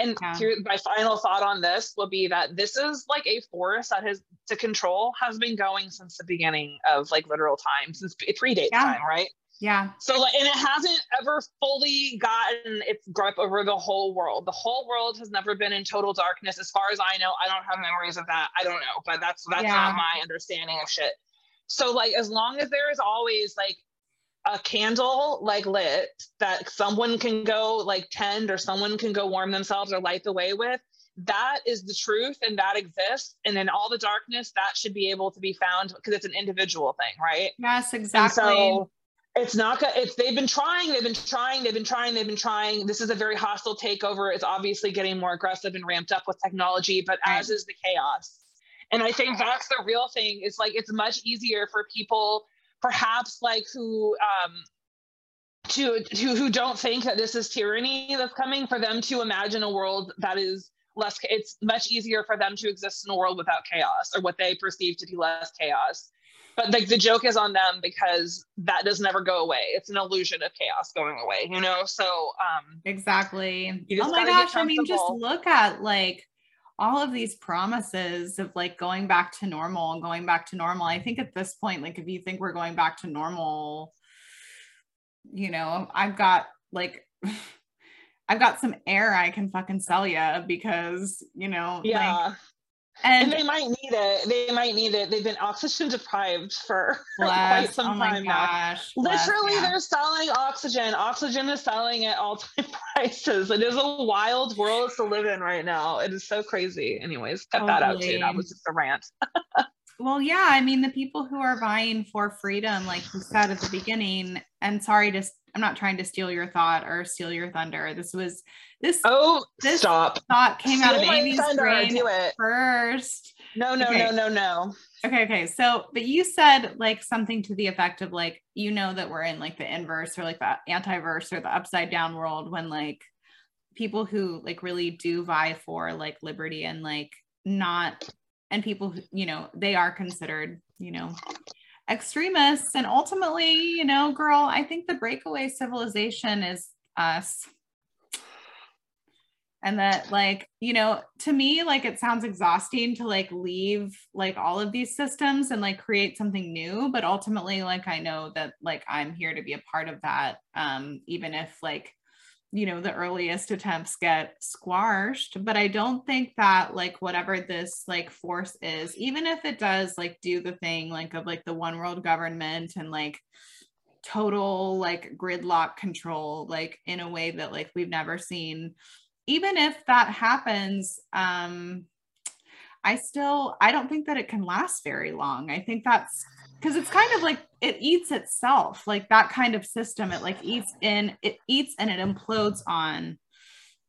and yeah. here, my final thought on this will be that this is like a force that has to control has been going since the beginning of like literal time, since it predates yeah. time, right? Yeah. So like, and it hasn't ever fully gotten its grip over the whole world. The whole world has never been in total darkness, as far as I know. I don't have memories of that. I don't know, but that's that's yeah. not my understanding of shit. So like, as long as there is always like a candle like lit that someone can go like tend or someone can go warm themselves or light the way with that is the truth and that exists. And in all the darkness that should be able to be found because it's an individual thing right? Yes exactly and so it's not it's they've been trying they've been trying they've been trying they've been trying. This is a very hostile takeover. It's obviously getting more aggressive and ramped up with technology but right. as is the chaos. And i think that's the real thing. It's like it's much easier for people perhaps like who um to, to who don't think that this is tyranny that's coming for them to imagine a world that is less it's much easier for them to exist in a world without chaos or what they perceive to be less chaos. But like the joke is on them because that does never go away. It's an illusion of chaos going away you know? So um exactly. oh my gosh i mean just look at like all of these promises of like going back to normal and going back to normal i think at this point like if you think we're going back to normal you know i've got like I've got some air I can fucking sell you because, you know, yeah. Like, and, and, they might need it. They might need it. They've been oxygen deprived for, bless, quite some oh time gosh, now. Bless, Literally, yeah. they're selling oxygen. Oxygen is selling at all time prices. It is a wild world to live in right now. It is so crazy. Anyways, cut totally. that out too. That was just a rant. well, yeah. I mean, the people who are vying for freedom, like you said at the beginning, and sorry to I'm not trying to steal your thought or steal your thunder. This was this. Oh, this stop! Thought came steal out of Amy's thunder, brain do it. first. No, no, okay. no, no, no. Okay, okay. So, but you said like something to the effect of like, you know, that we're in like the inverse or like the antiverse or the upside down world when like people who like really do vie for like liberty and like not and people you know, they are considered, you know, extremists. And ultimately, you know, girl, I think the breakaway civilization is us. And that, like, you know, to me, like, it sounds exhausting to like leave like all of these systems and like create something new. But ultimately, like, I know that like I'm here to be a part of that. Um, even if like you know the earliest attempts get squashed but i don't think that like whatever this like force is even if it does like do the thing like of like the one world government and like total like gridlock control like in a way that like we've never seen even if that happens um i still i don't think that it can last very long. I think that's because it's kind of like it eats itself like that kind of system it like eats in it eats and it implodes on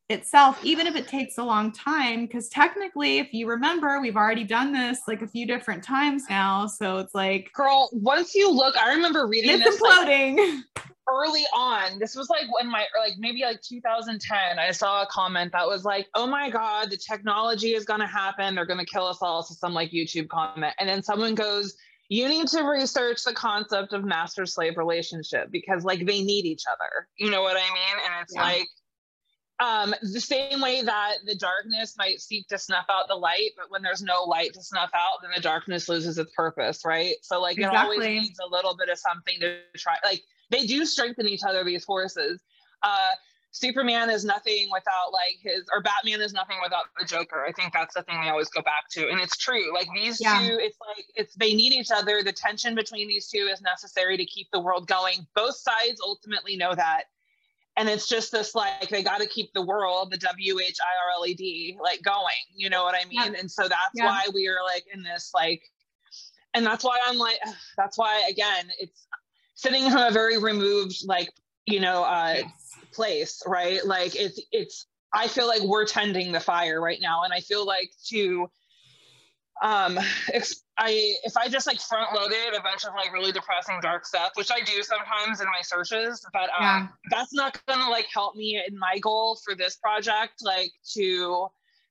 itself even if it takes a long time because technically if you remember we've already done this like a few different times now so it's like girl once you look i remember reading it's this imploding. like, early on. This was like when my like maybe like 2010 i saw a comment that was like oh my god the technology is going to happen they're going to kill us all so some like youtube comment and then someone goes you need to research the concept of master slave relationship because like they need each other you know what i mean and it's yeah. like um, the same way that the darkness might seek to snuff out the light, but when there's no light to snuff out, then the darkness loses its purpose, right? So like exactly. it always needs a little bit of something to try. Like they do strengthen each other, these forces. Uh, Superman is nothing without like his or Batman is nothing without the Joker. I think that's the thing we always go back to. And it's true. Like these yeah. two, it's like it's they need each other. The tension between these two is necessary to keep the world going. Both sides ultimately know that. And it's just this like they got to keep the world, the W H I R L E D, like going. You know what I mean? Yeah. And so that's yeah. why we are like in this like, and that's why I'm like, that's why again, it's sitting from a very removed like you know uh yes place, right? Like it's it's I feel like we're tending the fire right now. And I feel like to um I if I just like front loaded a bunch of like really depressing dark stuff, which I do sometimes in my searches, but um yeah. that's not gonna like help me in my goal for this project, like to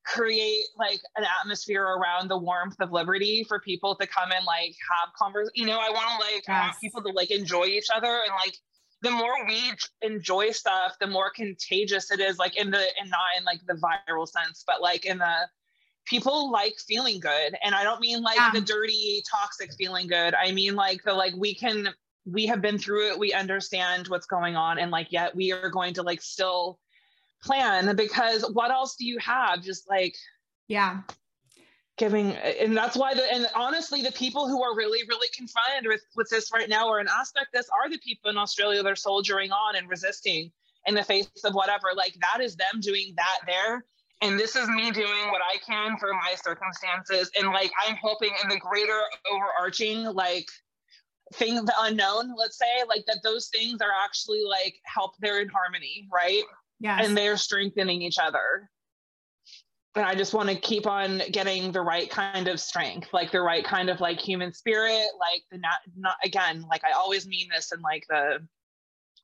create like an atmosphere around the warmth of liberty for people to come and like have conversations. You know, I want to like yes. Want people to like enjoy each other and like the more we enjoy stuff, the more contagious it is, like in the in not in like the viral sense, but like in the people like feeling good. And I don't mean like yeah. the dirty, toxic feeling good. I mean like the like we can we have been through it, we understand what's going on, and like yet we are going to like still plan because what else do you have? Just like yeah giving and that's why the and honestly the people who are really really confronted with with this right now or an aspect this are the people in australia that are soldiering on and resisting in the face of whatever. Like that is them doing that there. And this is me doing what i can for my circumstances. And like i'm hoping in the greater overarching like thing the unknown let's say like that those things are actually like help they're in harmony right? Yeah and they're strengthening each other and I just want to keep on getting the right kind of strength, like the right kind of like human spirit, like the not not again, like I always mean this in like the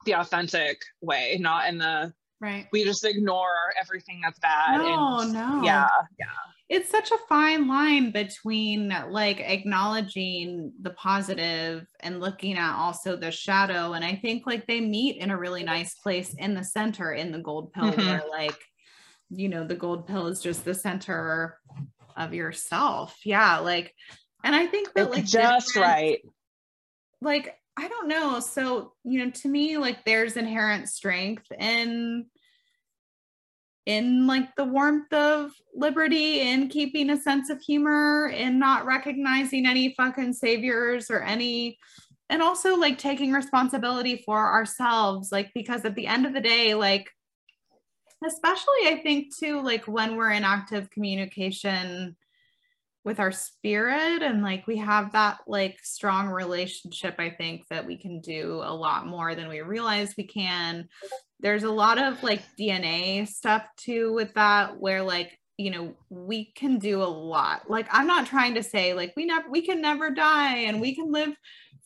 the authentic way, not in the right. We just ignore everything that's bad. No, and, no. Yeah, yeah. It's such a fine line between like acknowledging the positive and looking at also the shadow. And I think like they meet in a really nice place in the center in the gold pill mm-hmm. where like you know the gold pill is just the center of yourself. Yeah like and i think that like just right. like i don't know. So you know to me like there's inherent strength in in like the warmth of liberty in keeping a sense of humor in not recognizing any fucking saviors or any and also like taking responsibility for ourselves like because at the end of the day like especially i think too like when we're in active communication with our spirit and like we have that like strong relationship i think that we can do a lot more than we realize we can. There's a lot of like dna stuff too with that where like you know we can do a lot. Like i'm not trying to say like we never we can never die and we can live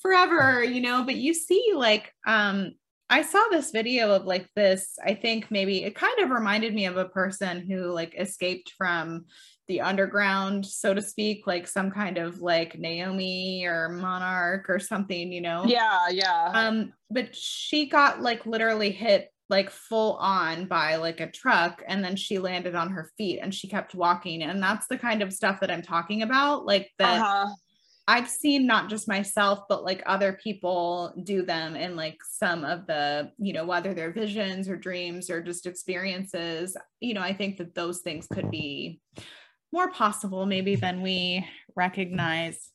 forever you know but you see like um I saw this video of like this, I think maybe it kind of reminded me of a person who like escaped from the underground, so to speak, like some kind of like Naomi or monarch or something, you know? Yeah, yeah. Um, but she got like literally hit like full on by like a truck and then she landed on her feet and she kept walking. And that's the kind of stuff that I'm talking about. Like that uh-huh I've seen not just myself, but like other people do them in like some of the, you know, whether they're visions or dreams or just experiences. You know, I think that those things could be more possible maybe than we recognize.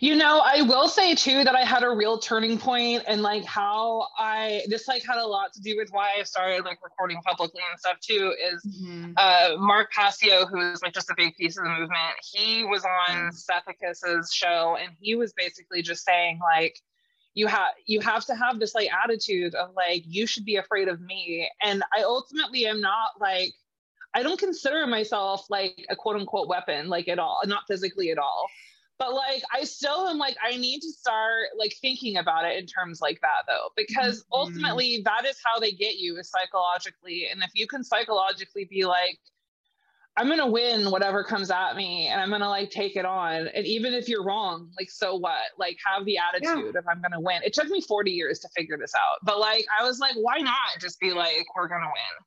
You know, I will say too that I had a real turning point and like how I this like had a lot to do with why I started like recording publicly and stuff too is mm-hmm. uh Mark Passio, who's like just a big piece of the movement, he was on mm show and he was basically just saying like you have you have to have this like attitude of like you should be afraid of me. And I ultimately am not like I don't consider myself like a quote unquote weapon, like at all, not physically at all but like i still am like i need to start like thinking about it in terms like that though because mm-hmm. ultimately that is how they get you is psychologically. And if you can psychologically be like i'm gonna win whatever comes at me and i'm gonna like take it on and even if you're wrong like so what? Like have the attitude yeah. of i'm gonna win. It took me 40 years to figure this out. But like i was like why not just be like we're gonna win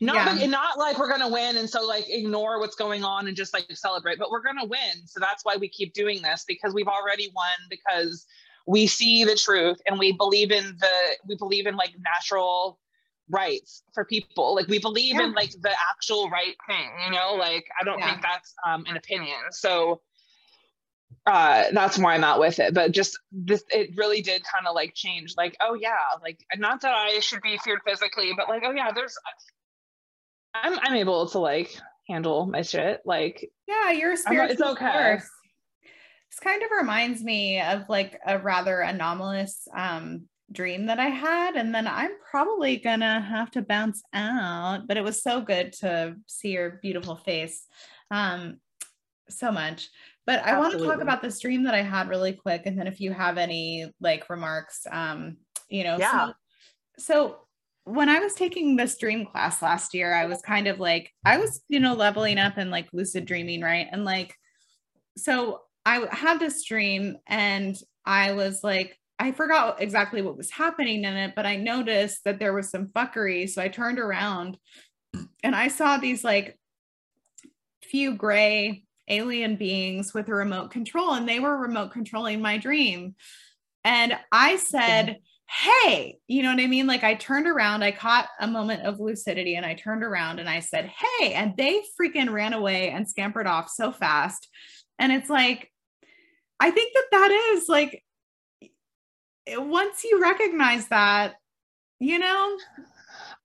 not yeah. like, not like we're gonna win and so like ignore what's going on and just like celebrate, but we're gonna win. So that's why we keep doing this because we've already won because we see the truth and we believe in the we believe in like natural rights for people. Like we believe yeah. in like the actual right thing, you know, like I don't yeah. think that's um an opinion. So uh that's why I'm out with it. But just this it really did kind of like change like, oh yeah, like not that I should be feared physically, but like, oh yeah, there's I'm I'm able to like handle my shit. Like yeah, you're a spiritual. It's okay. Force. This kind of reminds me of like a rather anomalous um dream that I had, and then I'm probably gonna have to bounce out. But it was so good to see your beautiful face, um, so much. But I want to talk about this dream that I had really quick, and then if you have any like remarks, um, you know, yeah. So, so when I was taking this dream class last year, I was kind of like, I was, you know, leveling up and like lucid dreaming, right? And like, so I had this dream and I was like, I forgot exactly what was happening in it, but I noticed that there was some fuckery. So I turned around and I saw these like few gray alien beings with a remote control, and they were remote controlling my dream. And I said, hey, you know what I mean? Like I turned around, I caught a moment of lucidity and I turned around and I said, hey, and they freaking ran away and scampered off so fast. And it's like, I think that that is like, once you recognize that, you know,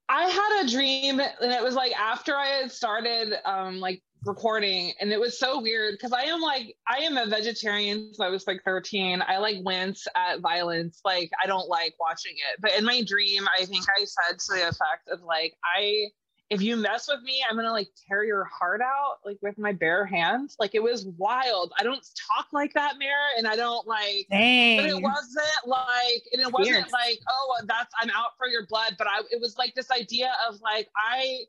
I had a dream and it was like after I had started um like recording and it was so weird because I am like I am a vegetarian since I was like 13. I like wince at violence. Like I don't like watching it. But in my dream, I think I said to the effect of like I if you mess with me, I'm gonna like tear your heart out like with my bare hands. Like it was wild. I don't talk like that, Mare, and I don't like. Dang. But it wasn't like, and it wasn't like, oh, that's I'm out for your blood. But I, it was like this idea of like I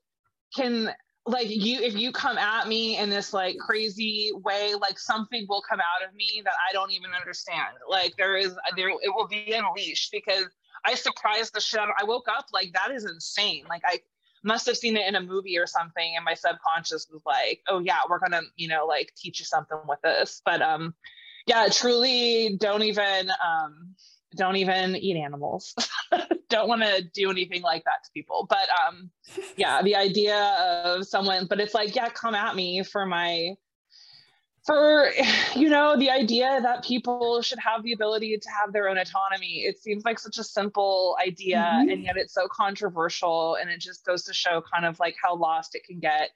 can like you if you come at me in this like crazy way like something will come out of me that i don't even understand. Like there is there it will be unleashed because i surprised the shit out of, i woke up like that is insane. Like i must have seen it in a movie or something and my subconscious was like oh yeah we're gonna you know like teach you something with this. But um yeah truly don't even um don't even eat animals don't want to do anything like that to people but um yeah the idea of someone but it's like yeah come at me for my for you know the idea that people should have the ability to have their own autonomy it seems like such a simple idea mm-hmm. and yet it's so controversial and it just goes to show kind of like how lost it can get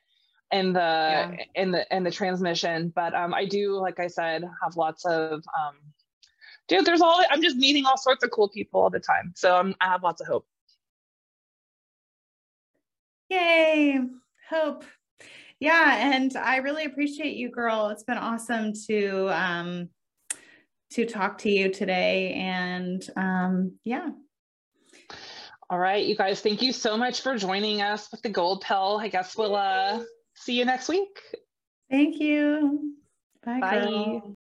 in the yeah. in the in the transmission but um i do like i said have lots of um dude there's all i'm just meeting all sorts of cool people all the time. So I'm, i have lots of hope. Yay hope. Yeah and i really appreciate you girl. It's been awesome to um to talk to you today and um yeah. All right you guys thank you so much for joining us with the gold pill. I guess we'll uh see you next week. Thank you. Bye, bye. Girl.